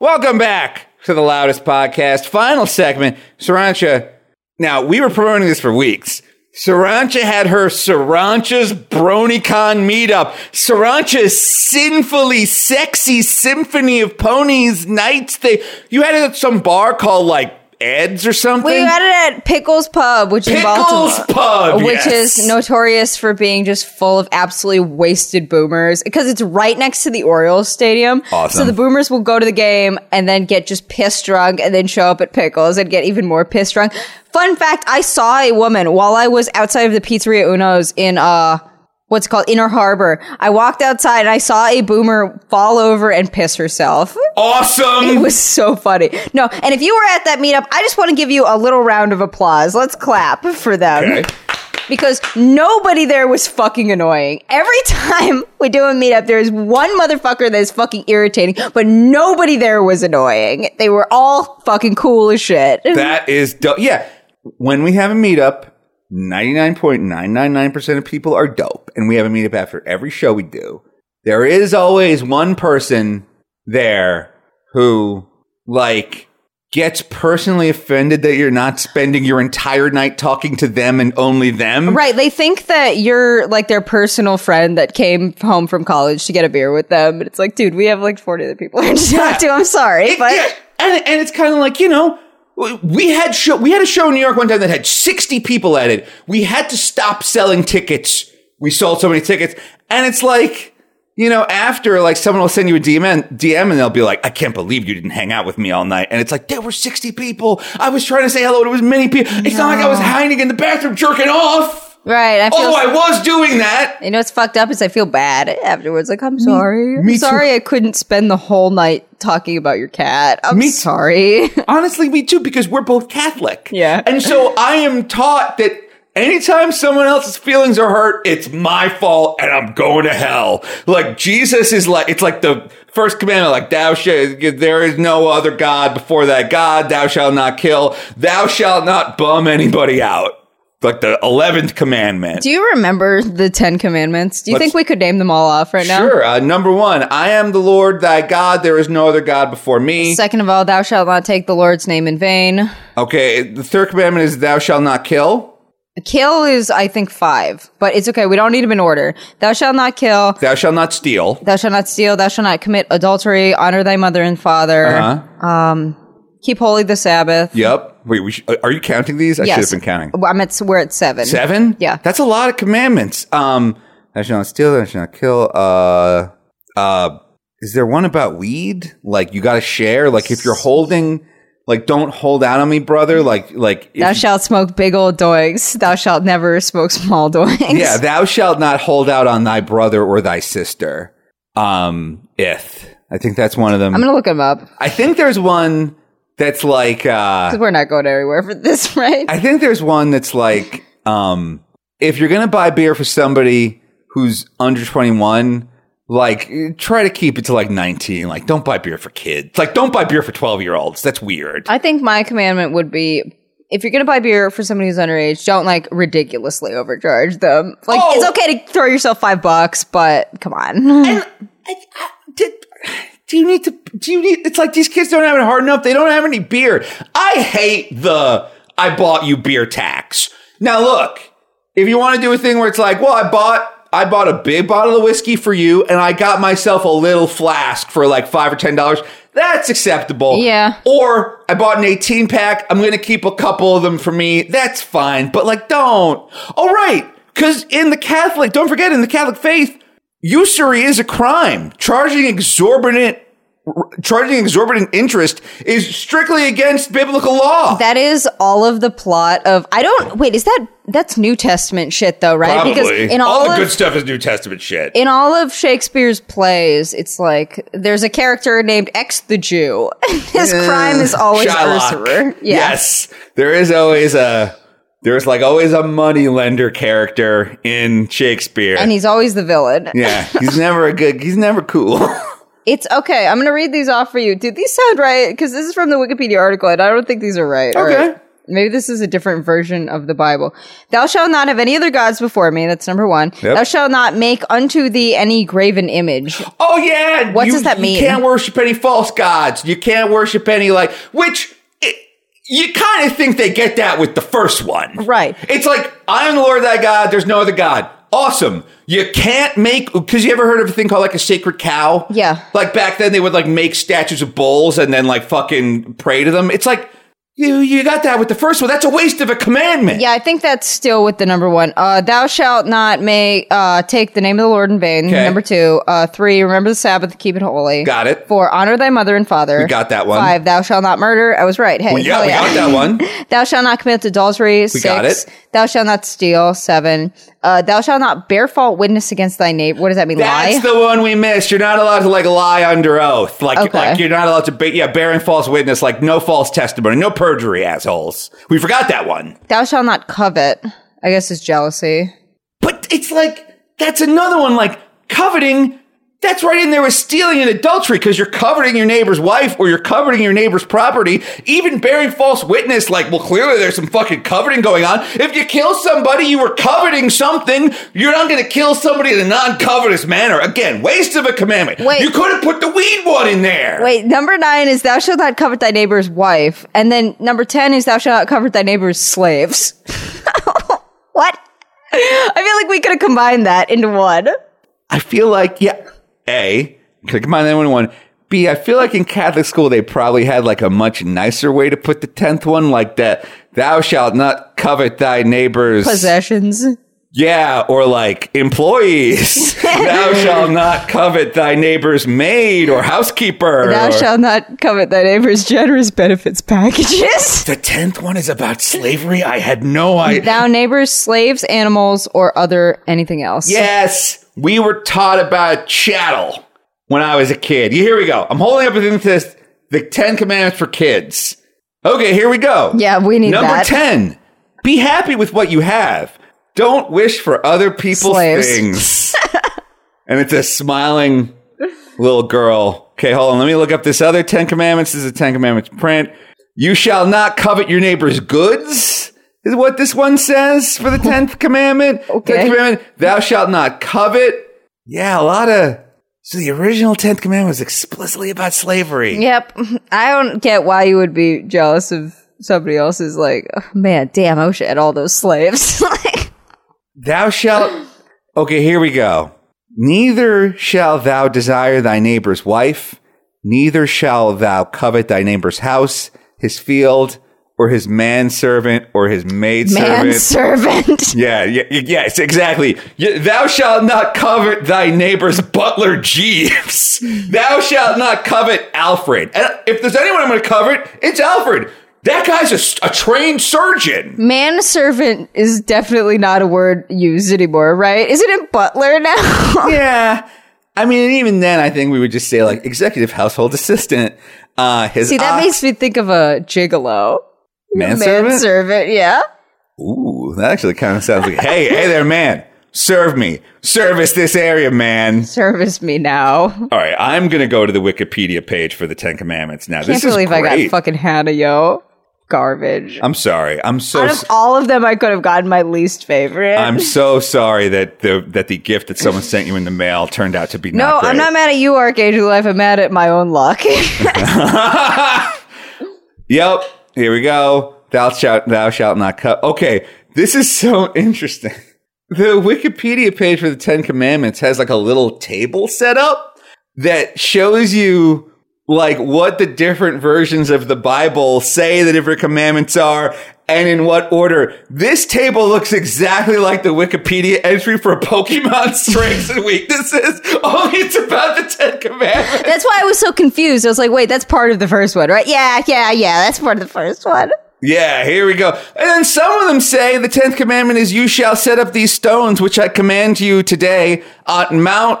Welcome back to the loudest podcast. Final segment. Sirancha. Now, we were promoting this for weeks. Sirancha had her Sirancha's BronyCon meetup. Sirancha's sinfully sexy symphony of ponies nights. They you had it at some bar called like Ed's or something. We got it at Pickles Pub, which is Pickles. Pub, which yes. is notorious for being just full of absolutely wasted boomers because it's right next to the Orioles stadium. Awesome. So the boomers will go to the game and then get just pissed drunk and then show up at Pickles and get even more pissed drunk. Fun fact, I saw a woman while I was outside of the Pizzeria Uno's in uh what's it called Inner Harbor. I walked outside and I saw a boomer fall over and piss herself. awesome. It was so funny. No, and if you were at that meetup, I just want to give you a little round of applause. Let's clap for them. Okay. Because nobody there was fucking annoying. Every (laughs) time we do a meetup, there's one motherfucker that is fucking irritating, but nobody there was annoying. They were all fucking cool as shit. That is dope. Yeah. When we have a meetup, 99.999% of people are dope. And we have a meetup after every show we do. There is always one person there who, like, gets personally offended that you're not spending your entire night talking to them and only them. Right, they think that you're like their personal friend that came home from college to get a beer with them. But it's like, dude, we have like 40 other people (laughs) to talk to. I'm sorry, It- but yeah, and and it's kind of like you know we had show we had a show in New York one time that had 60 people at it. We had to stop selling tickets. We sold so many tickets, and it's like you know after like someone will send you a DM and, DM and they'll be like, I can't believe you didn't hang out with me all night, and it's like there were 60 people. I was trying to say hello to as many people. It's not like I was hiding in the bathroom jerking off. Right, I feel Although I was doing that. You know what's fucked up is I feel bad afterwards. Like I'm sorry. me I'm too. sorry I couldn't spend the whole night talking about your cat. I'm Me sorry. (laughs) Honestly, me too, because we're both Catholic. Yeah. And so I am taught that anytime someone else's feelings are hurt, it's my fault and I'm going to hell. Like Jesus is like, it's like the first commandment, like thou shalt, there is no other God before that God, thou shalt not kill, thou shalt not bum anybody out. Like the 11th commandment. Do you remember the Ten Commandments? Do you Let's- think we could name them all off right now? Sure. Uh, number one, I am the Lord thy God. There is no other God before me. Second of all, thou shalt not take the Lord's name in vain. Okay. The third commandment is thou shalt not kill. Kill is, I think, five, but it's okay. We don't need them in order. Thou shalt not kill. Thou shalt not steal. Thou shalt not steal. Thou shalt not commit adultery. Honor thy mother and father. Uh-huh. Keep holy the Sabbath. Yep. Wait, we sh- are you counting these? I should Yes. have been counting. I'm at, we're at seven. Seven? Yeah. That's a lot of commandments. Um, thou shalt not steal, thou shalt not kill. Uh, uh, is there one about weed? Like you got to share? Like if you're holding like don't hold out on me, brother. Like like if Thou you- shalt smoke big old doigs. Thou shalt never smoke small doigs. yeah, thou shalt not hold out on thy brother or thy sister. Um, if I think that's one of them. I'm gonna look them up. I think there's one that's like uh 'Cause We're not going anywhere for this, (laughs) right? I think there's one that's like, um, if you're gonna buy beer for somebody who's under 21, like try to keep it to like 19. Like, don't buy beer for kids. Like, don't buy beer for 12 year olds. That's weird. I think my commandment would be if you're gonna buy beer for somebody who's underage, don't like ridiculously overcharge them. Like Oh. it's okay to throw yourself five bucks, but come on. (laughs) I, I, did, do you need to? Do you need? It's like these kids don't have it hard enough. They don't have any beer. I hate the I bought you beer tax. Now look, if you want to do a thing where it's like, well, I bought. I bought a big bottle of whiskey for you, and I got myself a little flask for like five or ten dollars. That's acceptable. Yeah. Or I bought an 18 pack. I'm going to keep a couple of them for me. That's fine. But like, don't. All right. Because in the Catholic, don't forget, in the Catholic faith, usury is a crime. Charging exorbitant, charging exorbitant interest is strictly against biblical law. that is all of the plot of I don't wait, is that that's New Testament shit though, right? Probably. Because in all, all the of good stuff is New Testament shit. in all of Shakespeare's plays, it's like there's a character named X the Jew. (laughs) His crime is always Shylock. usurer. Yeah. Yes, there is always a there's like always a money lender character in Shakespeare. And he's always the villain. yeah, (laughs) he's never a good. He's never cool. (laughs) It's okay. I'm going to read these off for you. Did these sound right? Because this is from the Wikipedia article, and I don't think these are right. Okay. right. Maybe this is a different version of the Bible. Thou shalt not have any other gods before me. That's number one. Yep. Thou shalt not make unto thee any graven image. oh yeah, What you- does that mean? You can't worship any false gods. You can't worship any like which. It, you kind of think they get that with the first one, Right. It's like I am the Lord thy God. There's no other God. Awesome. You can't make because you ever heard of a thing called like a sacred cow? Yeah. Like back then, they would like make statues of bulls and then like fucking pray to them. It's like you you got that with the first one. That's a waste of a commandment. Yeah, I think that's still with the number one. Uh, thou shalt not make uh, take the name of the Lord in vain. Okay. Number two. Uh, three. Remember the Sabbath, keep it holy. Got it. Four. Honor thy mother and father. We got that one. Five. Thou shalt not murder. I was right. Hey, Well, yeah, we got that one. (laughs) Thou shalt not commit adultery. Six. got it. Thou shalt not steal. Seven. Uh, thou shalt not bear false witness against thy neighbor. What does that mean? That's lie. the one we missed. You're not allowed to like lie under oath. Like, Okay. like you're not allowed to, be, yeah, bearing false witness. Like no false testimony, no perjury, assholes. We forgot that one. thou shalt not covet. I guess is jealousy. But it's like that's another one. Like coveting. That's right in there with stealing and adultery because you're coveting your neighbor's wife or you're coveting your neighbor's property. Even bearing false witness, like, well, clearly there's some fucking coveting going on. If you kill somebody, you were coveting something. You're not going to kill somebody in a non-covetous manner. Again, waste of a commandment. Wait. You could have put the weed one in there. Wait, number nine is thou shalt not covet thy neighbor's wife, and then number ten is thou shalt not covet thy neighbor's slaves. (laughs) what? I feel like we could have combined that into one. I feel like, yeah, A, could combine that one one. B, I feel like in Catholic school they probably had like a much nicer way to put the tenth one, like that. Thou shalt not covet thy neighbor's Possessions. Yeah, or like employees. (laughs) Thou shalt not covet thy neighbor's maid or housekeeper. Thou or- shalt not covet thy neighbor's generous benefits packages. (laughs) The tenth one is about slavery. I had no idea. thou neighbor's slaves, animals, or other anything else. Yes, we were taught about chattel when I was a kid. Here we go. I'm holding up a thing that says the Ten Commandments for kids. Okay, here we go. Yeah, we need Number that. 10. Be happy with what you have. Don't wish for other people's Slaves. things. (laughs) and it's a smiling little girl. Okay, hold on. Let me look up this other 10 commandments. This is a 10 commandments print. You shall not covet your neighbor's goods. Is what this one says for the 10th (laughs) commandment. Okay. 10th commandment, thou shalt not covet. Yeah, a lot of so the original 10th commandment was explicitly about slavery. Yep. (laughs) I don't get why you would be jealous of somebody else's like, oh, man, damn, I wish I had all those slaves. (laughs) Like, Thou shalt. Okay, here we go. Neither shall thou desire thy neighbor's wife, neither shall thou covet thy neighbor's house, his field, or his manservant or his maidservant. Manservant. (laughs) Yeah, yeah, yes, exactly. Thou shalt not covet thy neighbor's butler Jeeves. (laughs) Thou shalt not covet Alfred. And if there's anyone I'm going to covet, it's Alfred. That guy's a trained surgeon. Manservant is definitely not a word used anymore, right? Isn't it butler now? (laughs) Yeah. I mean, even then, I think we would just say like executive household assistant. Uh, his See, that ox- makes me think of a gigolo. Manservant. Manservant, yeah. Ooh, that actually kind of sounds like, hey, hey there, man. Serve me. Service this area, man. Service me now. All right, I'm gonna go to the Wikipedia page for the Ten Commandments now. Can't this is believe I got fucking Hanayo. Garbage. I'm sorry. I'm so. Out of all of them, I could have gotten my least favorite. I'm so sorry that the that the gift that someone sent you in the mail turned out to be no, not. I'm not mad at you, Archangel Life. I'm mad at my own luck. (laughs) (laughs) Yep. Here we go. Thou shalt thou shalt not cut. Okay, this is so (laughs) interesting. The Wikipedia page for the Ten Commandments has like a little table set up that shows you like what the different versions of the Bible say the different commandments are and in what order. This table looks exactly like the Wikipedia entry for Pokemon (laughs) strengths and weaknesses, only it's about the Ten Commandments. that's why I was so confused. I was like, wait, that's part of the first one, right? Yeah, yeah, yeah. That's part of the first one. Yeah, here we go. And then some of them say the tenth commandment is, "You shall set up these stones which I command you today on Mount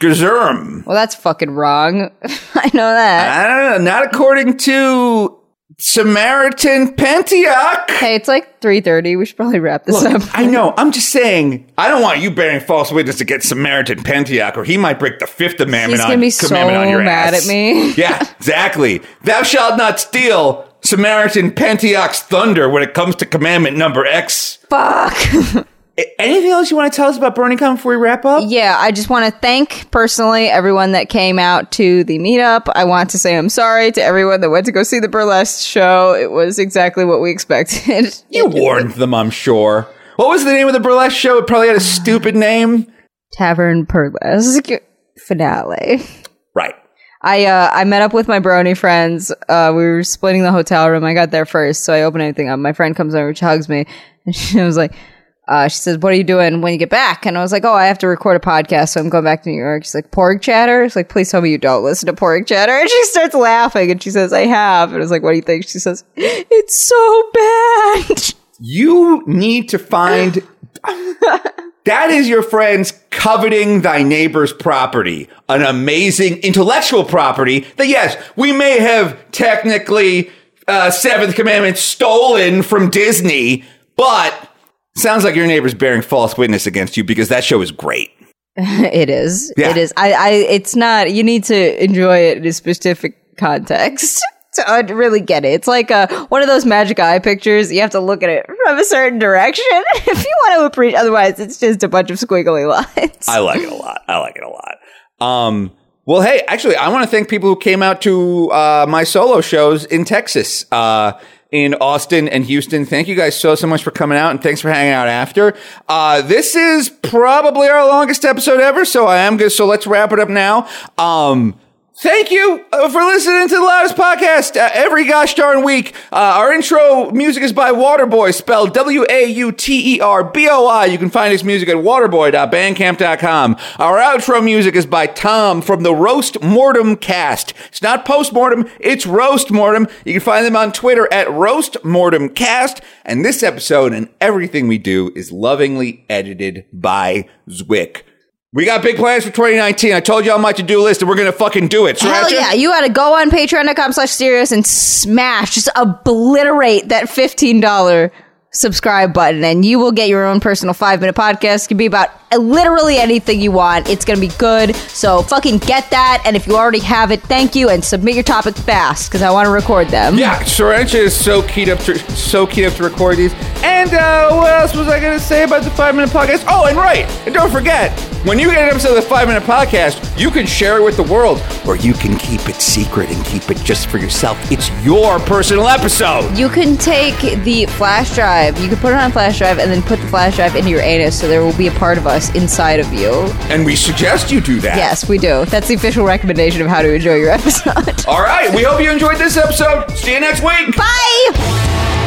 Gerizim." Well, that's fucking wrong. (laughs) I know that. I don't know, not according to Samaritan Pentateuch. Hey, it's like 3.30. We should probably wrap this Look, up. I (laughs) know. I'm just saying. I don't want you bearing false witness against Samaritan Pentateuch, or he might break the fifth amendment. He's on, gonna be so commandment on your mad ass. at me. (laughs) Yeah, exactly. Thou shalt not steal. Samaritan Pentateuch's thunder when it comes to commandment number X. Fuck. (laughs) Anything else you want to tell us about BronyCon before we wrap up? Yeah, I just want to thank personally everyone that came out to the meetup. I want to say I'm sorry to everyone that went to go see the burlesque show. It was exactly what we expected. (laughs) You warned them, I'm sure. What was the name of the burlesque show? It probably had a stupid name. Tavern burlesque finale. Right. I uh, I met up with my brony friends. Uh, we were splitting the hotel room. I got there first, so I open everything up. My friend comes over, she hugs me, (laughs) and she was like, uh, she says, "What are you doing when you get back?" And I was like, "Oh, I have to record a podcast, so I'm going back to New York." She's like, "Porg chatter." She's like, "Please tell me you don't listen to porg chatter." And she starts laughing, and she says, "I have." And I was like, "What do you think?" She says, "It's so bad." You need to find. (laughs) that is your friends coveting thy neighbor's property. An amazing intellectual property that, yes, we may have technically uh, Seventh Commandment stolen from Disney, but sounds like your neighbor's bearing false witness against you because that show is great. (laughs) it is. Yeah. It is. I, I. It's not. You need to enjoy it in a specific context (laughs) to uh, really get it. It's like uh, one of those magic eye pictures. You have to look at it from a certain direction (laughs) if you want to appreciate. Otherwise, it's just a bunch of squiggly lines. I like it a lot. I like it a lot. Um, well, hey, actually, I want to thank people who came out to uh, my solo shows in Texas, uh, in Austin and Houston. Thank you guys so so much for coming out, and thanks for hanging out after. Uh, this is probably our longest episode ever, so I am good. So let's wrap it up now. Um, Thank you uh, for listening to the loudest podcast uh, every gosh darn week. Uh, our intro music is by Wauterboi, spelled W A U T E R B O I. You can find his music at wauterboi.bandcamp.com. Our outro music is by Tom from the Roast Mortem cast. It's not post mortem, it's Roast Mortem. You can find them on Twitter at Roast Mortem Cast. And this episode and everything we do is lovingly edited by Zwick. We got big plans for 2019. I told you on my to-do list, and we're gonna fucking do it. Hell yeah! You got to go on Patreon.com slash asterios and smash, just obliterate that fifteen dollar subscribe button, and you will get your own personal five minute podcast. It can be about literally anything you want. It's gonna be good. So fucking get that. And if you already have it, thank you, and submit your topic fast because I want to record them. Yeah, Sirancha is so keyed up to so keyed up to record these. And uh, what else was I gonna say about the five minute podcast? Oh, and right, and don't forget, when you get an episode of the five minute podcast, you can share it with the world, or you can keep it secret and keep it just for yourself. It's your personal episode. You can take the flash drive, you can put it on a flash drive, and then put the flash drive into your anus, so there will be a part of us inside of you. And we suggest you do that. Yes, we do. That's the official recommendation of how to enjoy your (laughs) episode. All right. We hope you enjoyed this episode. See you next week. Bye!